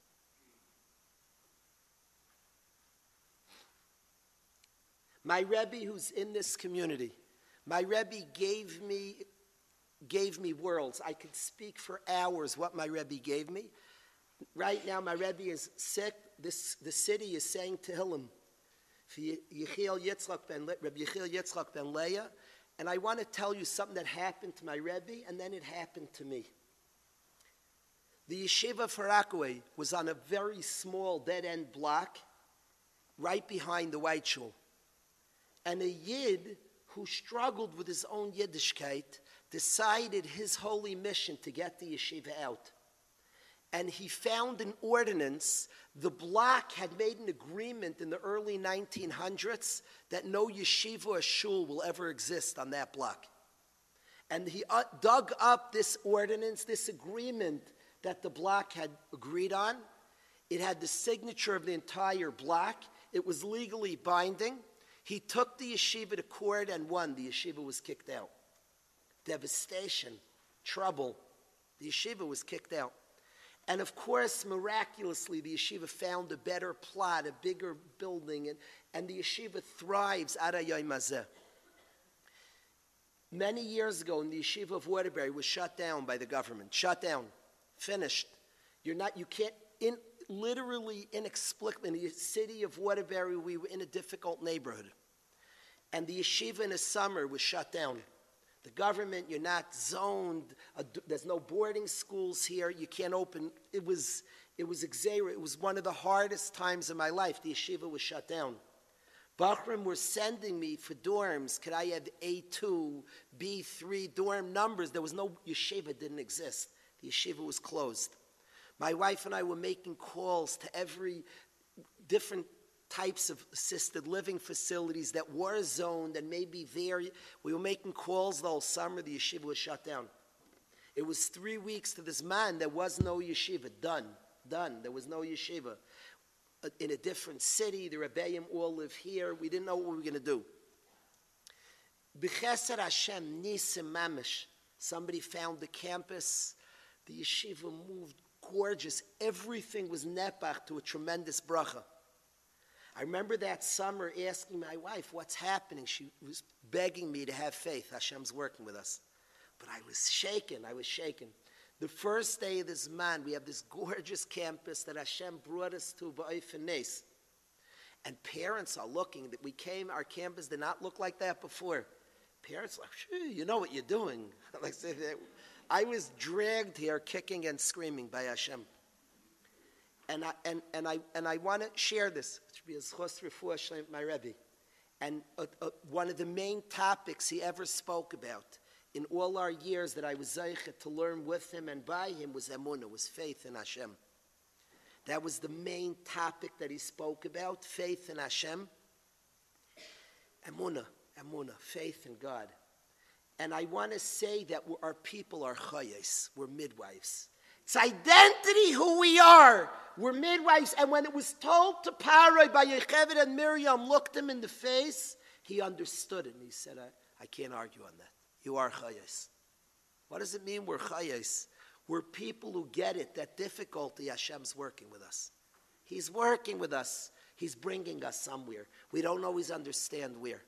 My Rebbe, who's in this community, my Rebbe gave me, gave me worlds. I could speak for hours what my Rebbe gave me. Right now, my Rebbe is sick. This, the city is saying to him, Yechiel ben, Rebbe Yechiel Yitzchak ben Leah, and I want to tell you something that happened to my Rebbe, and then it happened to me. The yeshiva for was on a very small dead-end block right behind the White Shul. And a Yid who struggled with his own Yiddishkeit decided his holy mission to get the yeshiva out and he found an ordinance. The block had made an agreement in the early 1900s that no yeshiva or shul will ever exist on that block. And he uh, dug up this ordinance, this agreement that the block had agreed on. It had the signature of the entire block. It was legally binding. He took the yeshiva to court and won. The yeshiva was kicked out. Devastation, trouble. The yeshiva was kicked out. And of course, miraculously, the yeshiva found a better plot, a bigger building, and, and the yeshiva thrives. Many years ago, the yeshiva of Waterbury was shut down by the government. Shut down. Finished. You're not, you can't, in, literally, inexplicably, in the city of Waterbury, we were in a difficult neighborhood. And the yeshiva in the summer was shut down. The government, you're not zoned. There's no boarding schools here. You can't open. It was, it was exer- It was one of the hardest times in my life. The yeshiva was shut down. Bachram were sending me for dorms. Could I have A2, B3 dorm numbers? There was no yeshiva, didn't exist. The yeshiva was closed. My wife and I were making calls to every different types of assisted living facilities that were zoned and maybe there. We were making calls the whole summer. The yeshiva was shut down. It was three weeks to this man. There was no yeshiva. Done. Done. There was no yeshiva. Uh, in a different city, the Rebbeim all live here. We didn't know what we were going to do. B'cheser Hashem, nisim mamish. Somebody found the campus. The yeshiva moved gorgeous. Everything was nepach to a tremendous bracha. I remember that summer asking my wife, What's happening? She was begging me to have faith. Hashem's working with us. But I was shaken. I was shaken. The first day of this man, we have this gorgeous campus that Hashem brought us to Ba'if and parents are looking that we came, our campus did not look like that before. Parents like, you know what you're doing. like I was dragged here kicking and screaming by Hashem and I, and, and I, and I want to share this, my Rebbe. And uh, uh, one of the main topics he ever spoke about in all our years that I was zeichet to learn with him and by him was emunah, was faith in Hashem. That was the main topic that he spoke about, faith in Hashem. Emunah, emunah, faith in God. And I want to say that our people are chayes, we're midwives. It's identity who we are. We're midwives. And when it was told to Parai by Yocheved and Miriam looked him in the face, he understood it. And he said, I, I can't argue on that. You are chayes. What does it mean we're chayes? We're people who get it, that difficulty, Hashem's working with us. He's working with us. He's bringing us somewhere. We don't always understand where.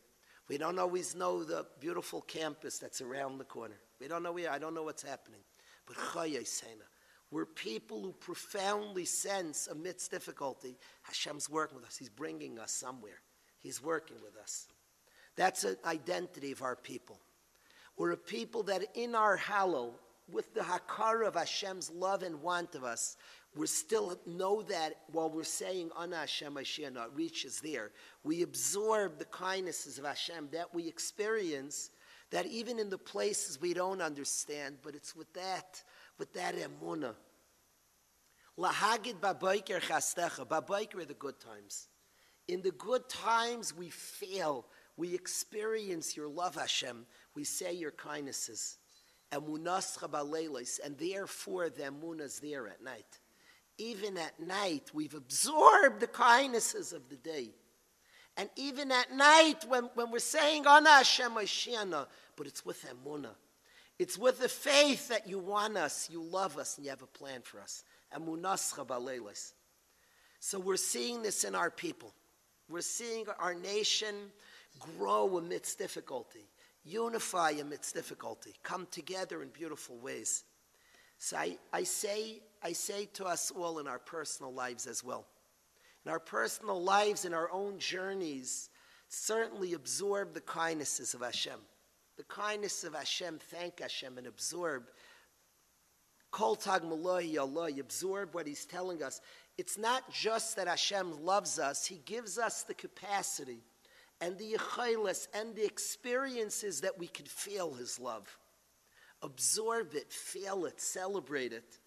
We don't always know the beautiful campus that's around the corner. We don't know where, I don't know what's happening. But Chayesena, we're people who profoundly sense amidst difficulty, Hashem's working with us. He's bringing us somewhere. He's working with us. That's an identity of our people. We're a people that in our Hallel, with the hakara of Hashem's love and want of us, we still know that while we're saying oh, Ana Hashem Hashiach reaches there, we absorb the kindnesses of Hashem that we experience, that even in the places we don't understand, but it's with that, with that emunah. Lahagid babayker chastecha. Babayker are the good times. In the good times, we feel, we experience your love, Hashem. We say your kindnesses. And therefore the emunah there at night even at night, we've absorbed the kindnesses of the day. And even at night, when, when we're saying, oh, Ana Hashem Hashiana, but it's with Emunah. It's with the faith that you want us, you love us, and you have a plan for us. So we're seeing this in our people. We're seeing our nation grow amidst difficulty, unify amidst difficulty, come together in beautiful ways. So I, I say I say to us all in our personal lives as well. In our personal lives, in our own journeys, certainly absorb the kindnesses of Hashem. The kindness of Hashem, thank Hashem and absorb. Kol tag Allah, absorb what He's telling us. It's not just that Hashem loves us, He gives us the capacity and the yichaylas and the experiences that we can feel His love. Absorb it, feel it, celebrate it.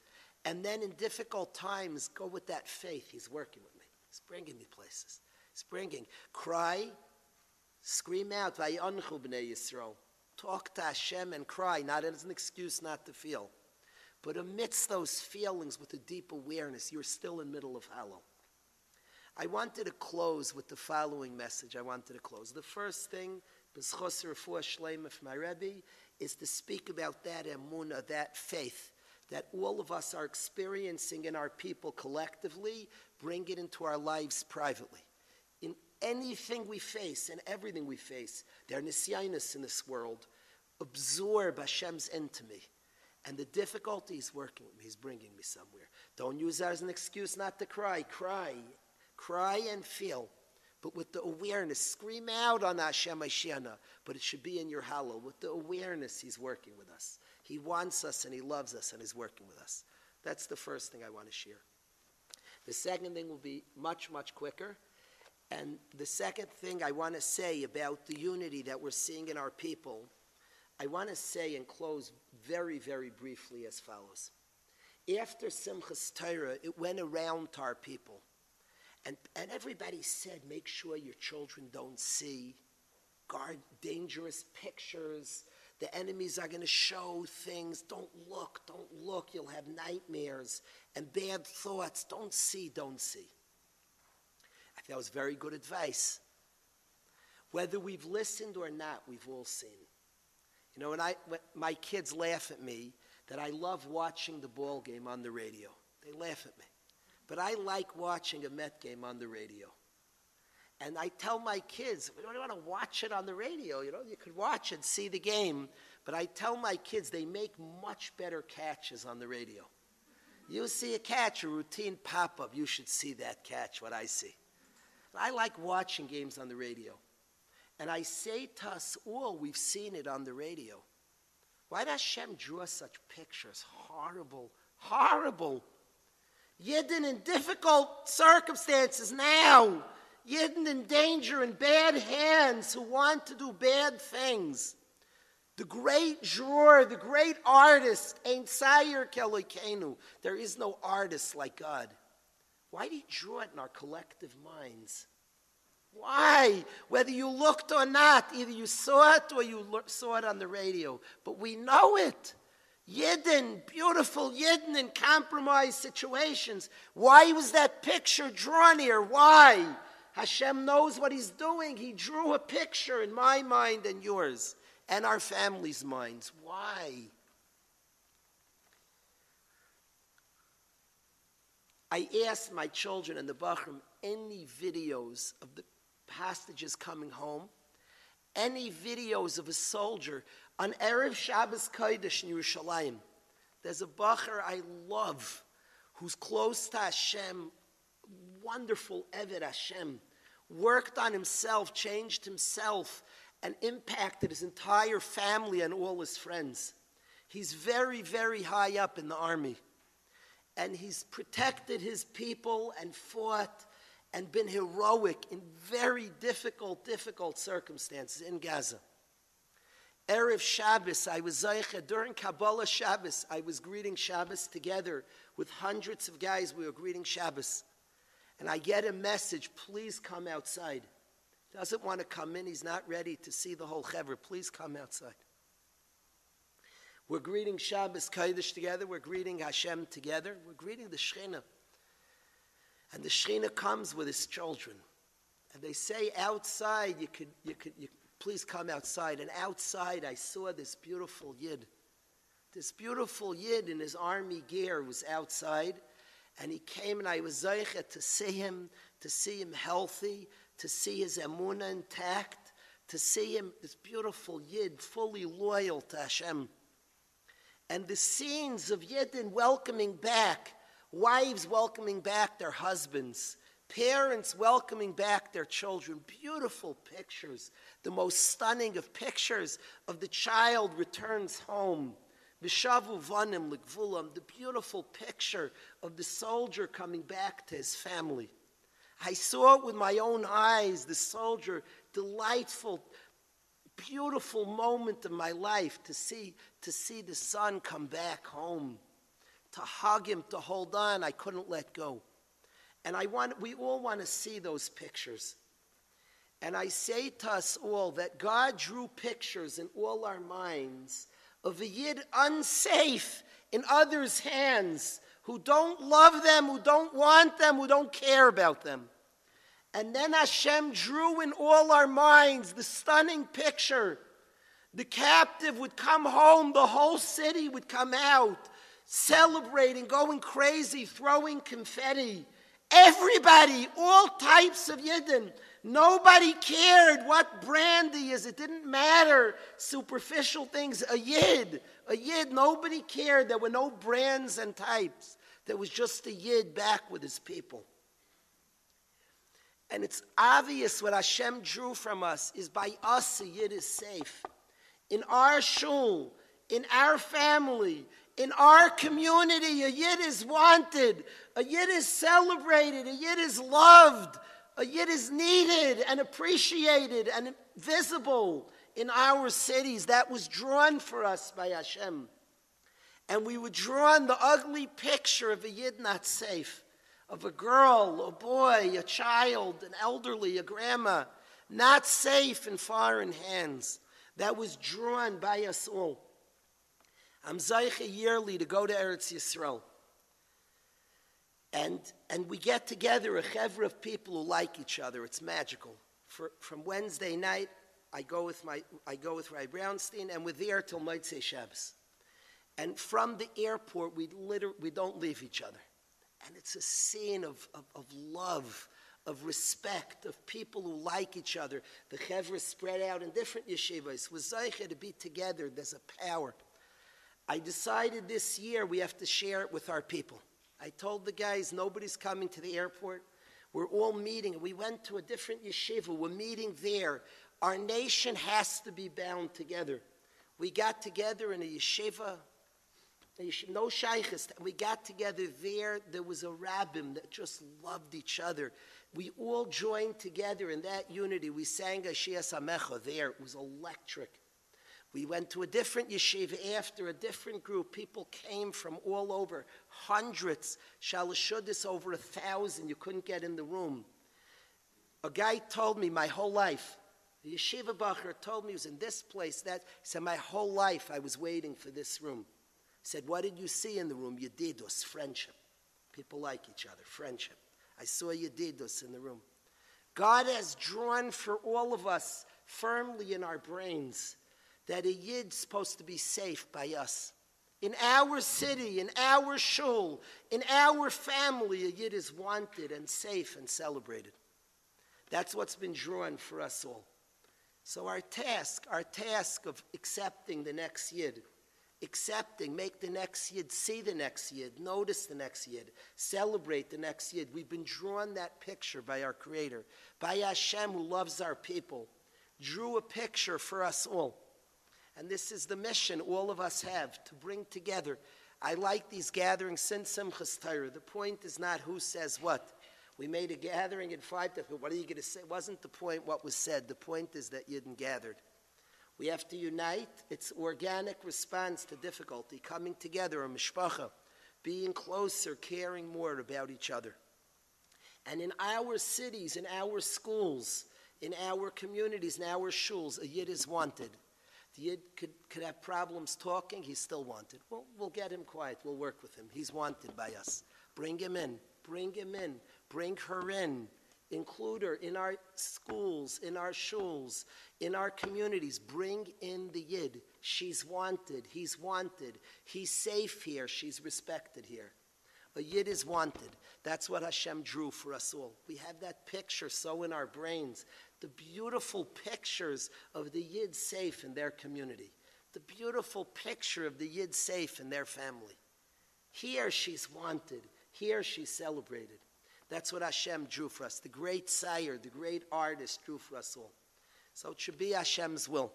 And then in difficult times, go with that faith. He's working with me. He's bringing me places. He's bringing. Cry, scream out, Vayonchu b'nei Yisrael. Talk to Hashem and cry, not as an excuse not to feel. But amidst those feelings with a deep awareness, you're still in middle of Hallel. I wanted to close with the following message. I wanted to close. The first thing, B'schos Refuah Shleima from my Rebbe, is to speak about that emunah, that faith that all of us are experiencing in our people collectively, bring it into our lives privately. In anything we face and everything we face, there are nisyanis in this world. Absorb Hashem's into me. And the difficulty is working with me. He's bringing me somewhere. Don't use that as an excuse not to cry. Cry. Cry and feel. But with the awareness, scream out on Hashem Hashiana, but it should be in your hollow. With the awareness, He's working with us. He wants us and He loves us and is working with us. That's the first thing I want to share. The second thing will be much, much quicker. And the second thing I want to say about the unity that we're seeing in our people, I want to say and close very, very briefly as follows. After Simchas Torah, it went around to our people. And, and everybody said, make sure your children don't see, guard dangerous pictures, the enemies are going to show things. Don't look, don't look. You'll have nightmares and bad thoughts. Don't see, don't see. I think that was very good advice. Whether we've listened or not, we've all seen. You know, when, I, when my kids laugh at me that I love watching the ball game on the radio. They laugh at me. But I like watching a Met game on the radio. And I tell my kids, we don't want to watch it on the radio. You know, you could watch and see the game. But I tell my kids they make much better catches on the radio. You see a catch, a routine pop up, you should see that catch, what I see. I like watching games on the radio. And I say to us all, we've seen it on the radio. Why does Hashem draw such pictures? Horrible, horrible. Yidden in difficult circumstances now Yidden in danger in bad hands who want to do bad things. The great drawer, the great artist, ain't Sayer Kelikenu. There is no artist like God. Why did he draw it in our collective minds? Why? Whether you looked or not, either you saw it or you saw it on the radio, but we know it. Yidden, beautiful Yidden in compromised situations. Why was that picture drawn here? Why? Hashem knows what He's doing. He drew a picture in my mind and yours and our families' minds. Why? I asked my children in the Bachram any videos of the passages coming home, any videos of a soldier on Erev Shabbos Kodesh in Yerushalayim. There's a bacher I love who's close to Hashem, wonderful Eved Hashem, worked on himself, changed himself, and impacted his entire family and all his friends. He's very, very high up in the army. And he's protected his people and fought and been heroic in very difficult, difficult circumstances in Gaza. Erev Shabbos, I was Zaycha. During Kabbalah Shabbos, I was greeting Shabbos together with hundreds of guys. We were greeting Shabbos. And I get a message, please come outside. Doesn't want to come in, he's not ready to see the whole Chevra. Please come outside. We're greeting Shabbos Kodesh together. We're greeting Hashem together. We're greeting the Shekhinah. And the Shekhinah comes with his children. And they say outside, you could, you could, you, please come outside. And outside, I saw this beautiful Yid. This beautiful Yid in his army gear was outside. And he came, and I was Zaycha to see him, to see him healthy, to see his emuna intact, to see him, this beautiful Yid, fully loyal to Hashem and the scenes of Yidden welcoming back, wives welcoming back their husbands, parents welcoming back their children. Beautiful pictures, the most stunning of pictures of the child returns home. Vishavu vanim likvulam, the beautiful picture of the soldier coming back to his family. I saw it with my own eyes, the soldier, delightful, beautiful moment of my life to see to see the son come back home. To hug him to hold on i couldn't let go. And i want we all want to see those pictures. And i say to us all that god drew pictures in all our minds of a yid unsafe in others hands who don't love them who don't want them who don't care about them and then Hashem drew in all our minds the stunning picture. The captive would come home, the whole city would come out, celebrating, going crazy, throwing confetti. Everybody, all types of Yidden. Nobody cared what brand he is. It didn't matter. Superficial things. A Yid. A Yid. Nobody cared. There were no brands and types. There was just a Yid back with his people. And it's obvious what Hashem drew from us is by us a Yid is safe. In our shul, in our family, in our community, a Yid is wanted, a Yid is celebrated, a Yid is loved, a Yid is needed and appreciated and visible in our cities. That was drawn for us by Hashem. And we were drawn the ugly picture of a Yid not safe of a girl, a boy, a child, an elderly, a grandma, not safe in foreign hands. That was drawn by us all. I'm Zaycha yearly to go to Eretz Yisrael. And, and we get together a chevra of people who like each other. It's magical. For, from Wednesday night, I go with my I go with Ray Brownstein, and we're there till Motzei Shabbos. And from the airport, we literally we don't leave each other. And it's a scene of, of, of love, of respect, of people who like each other. The chevra spread out in different yeshivas. With Zaycha to be together, there's a power. I decided this year we have to share it with our people. I told the guys, nobody's coming to the airport. We're all meeting. We went to a different yeshiva. We're meeting there. Our nation has to be bound together. We got together in a yeshiva no shaykhs. We got together there. There was a rabbim that just loved each other. We all joined together in that unity. We sang Ashia Samecha there. It was electric. We went to a different yeshiva after a different group. People came from all over, hundreds. Shalashudis over a thousand. You couldn't get in the room. A guy told me my whole life. The yeshiva bacher told me he was in this place. That he said my whole life I was waiting for this room said, What did you see in the room? Yedidus, friendship. People like each other, friendship. I saw Yedidus in the room. God has drawn for all of us firmly in our brains that a Yid's supposed to be safe by us. In our city, in our shul, in our family, a Yid is wanted and safe and celebrated. That's what's been drawn for us all. So our task, our task of accepting the next Yid, accepting, make the next Yid, see the next Yid, notice the next Yid, celebrate the next Yid. We've been drawn that picture by our Creator, by Hashem who loves our people, drew a picture for us all. And this is the mission all of us have, to bring together. I like these gatherings since Simchas Torah. The point is not who says what. We made a gathering in five. What are you going to say? Wasn't the point what was said. The point is that Yidden gathered. We have to unite. It's organic response to difficulty, coming together, a mishpacha, being closer, caring more about each other. And in our cities, in our schools, in our communities, in our shuls, a yid is wanted. The yid could, could have problems talking, he's still wanted. Well, we'll get him quiet, we'll work with him. He's wanted by us. Bring him in, bring him in, bring her in, include her in our schools, in our shuls, in our communities. Bring in the Yid. She's wanted. He's wanted. He's safe here. She's respected here. A Yid is wanted. That's what Hashem drew for us all. We have that picture so in our brains. The beautiful pictures of the Yid safe in their community. The beautiful picture of the Yid safe in their family. Here she's wanted. Here she's celebrated. That's what Hashem drew for us. The great sire, the great artist drew for us all. So it should be Hashem's will.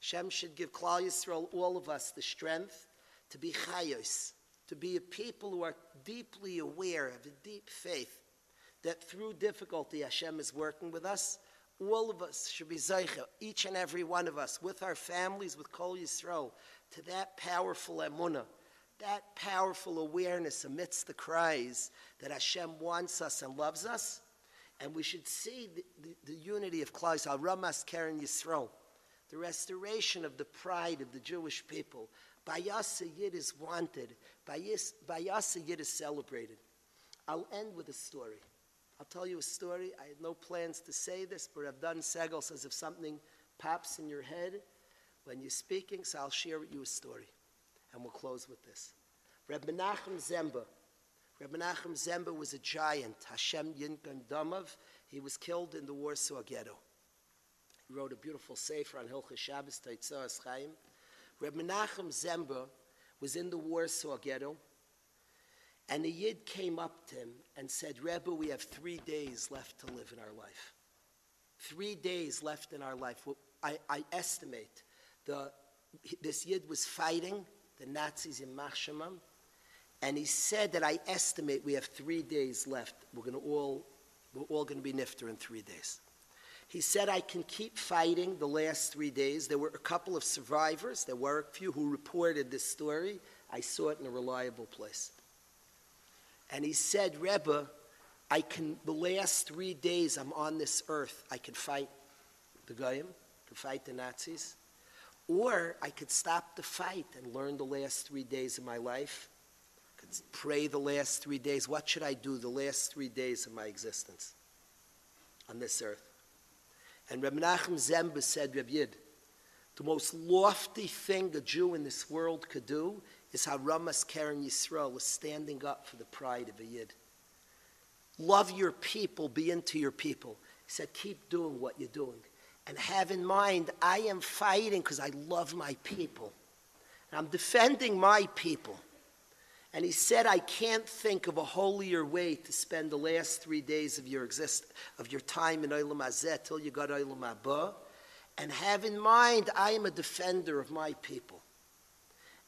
Hashem should give Klal Yisrael, all of us, the strength to be chayos, to be a people who are deeply aware, of a deep faith that through difficulty Hashem is working with us. All of us should be zeicha, each and every one of us, with our families, with Kol Yisrael, to that powerful emunah that powerful awareness amidst the cries that Hashem wants us and loves us, and we should see the, the, the unity of Klal Al Ramas Keren Yisrael, the restoration of the pride of the Jewish people. By Yid is wanted. By Yid is celebrated. I'll end with a story. I'll tell you a story. I had no plans to say this, but I've done Segel says if something pops in your head when you're speaking, so I'll share with you a story and we'll close with this. Reb Menachem Ziemba. Reb Menachem Ziemba was a giant. Hashem Yinkan Damov. He was killed in the Warsaw Ghetto. He wrote a beautiful sefer on Hilchah Shabbos Taitzah Chaim. Reb Menachem Ziemba was in the Warsaw Ghetto, and a Yid came up to him and said, Rebbe, we have three days left to live in our life. Three days left in our life. I, I estimate the, this Yid was fighting the Nazis in Machshamam, and he said that I estimate we have three days left. We're going to all, we're all going to be nifter in three days. He said I can keep fighting the last three days. There were a couple of survivors. There were a few who reported this story. I saw it in a reliable place. And he said, Rebbe, I can, the last three days I'm on this earth, I can fight the Goyim, can fight the Nazis. Or I could stop the fight and learn the last three days of my life. I could pray the last three days. What should I do the last three days of my existence on this earth? And Reb Menachem Ziemba said, Reb Yid, the most lofty thing a Jew in this world could do is how Ramas Keren Yisrael was standing up for the pride of a Yid. Love your people, be into your people. He said, keep doing what you're doing and have in mind I am fighting because I love my people. And I'm defending my people. And he said, I can't think of a holier way to spend the last three days of your exist of your time in Olam Hazeh till you got Olam Haba. And have in mind, I am a defender of my people.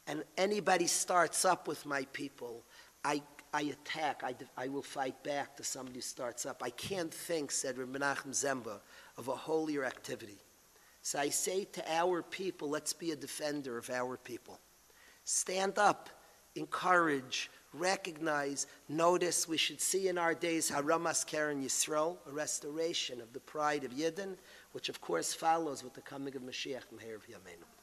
And anybody starts up with my people, I, I attack, I, I will fight back to somebody who starts up. I can't think, said Menachem Ziemba, of a holier activity. So I say to our people, let's be a defender of our people. Stand up, encourage, recognize, notice. We should see in our days how Ramas Keren Yisrael, a restoration of the pride of Yidden, which of course follows with the coming of Mashiach Meher Yameinu.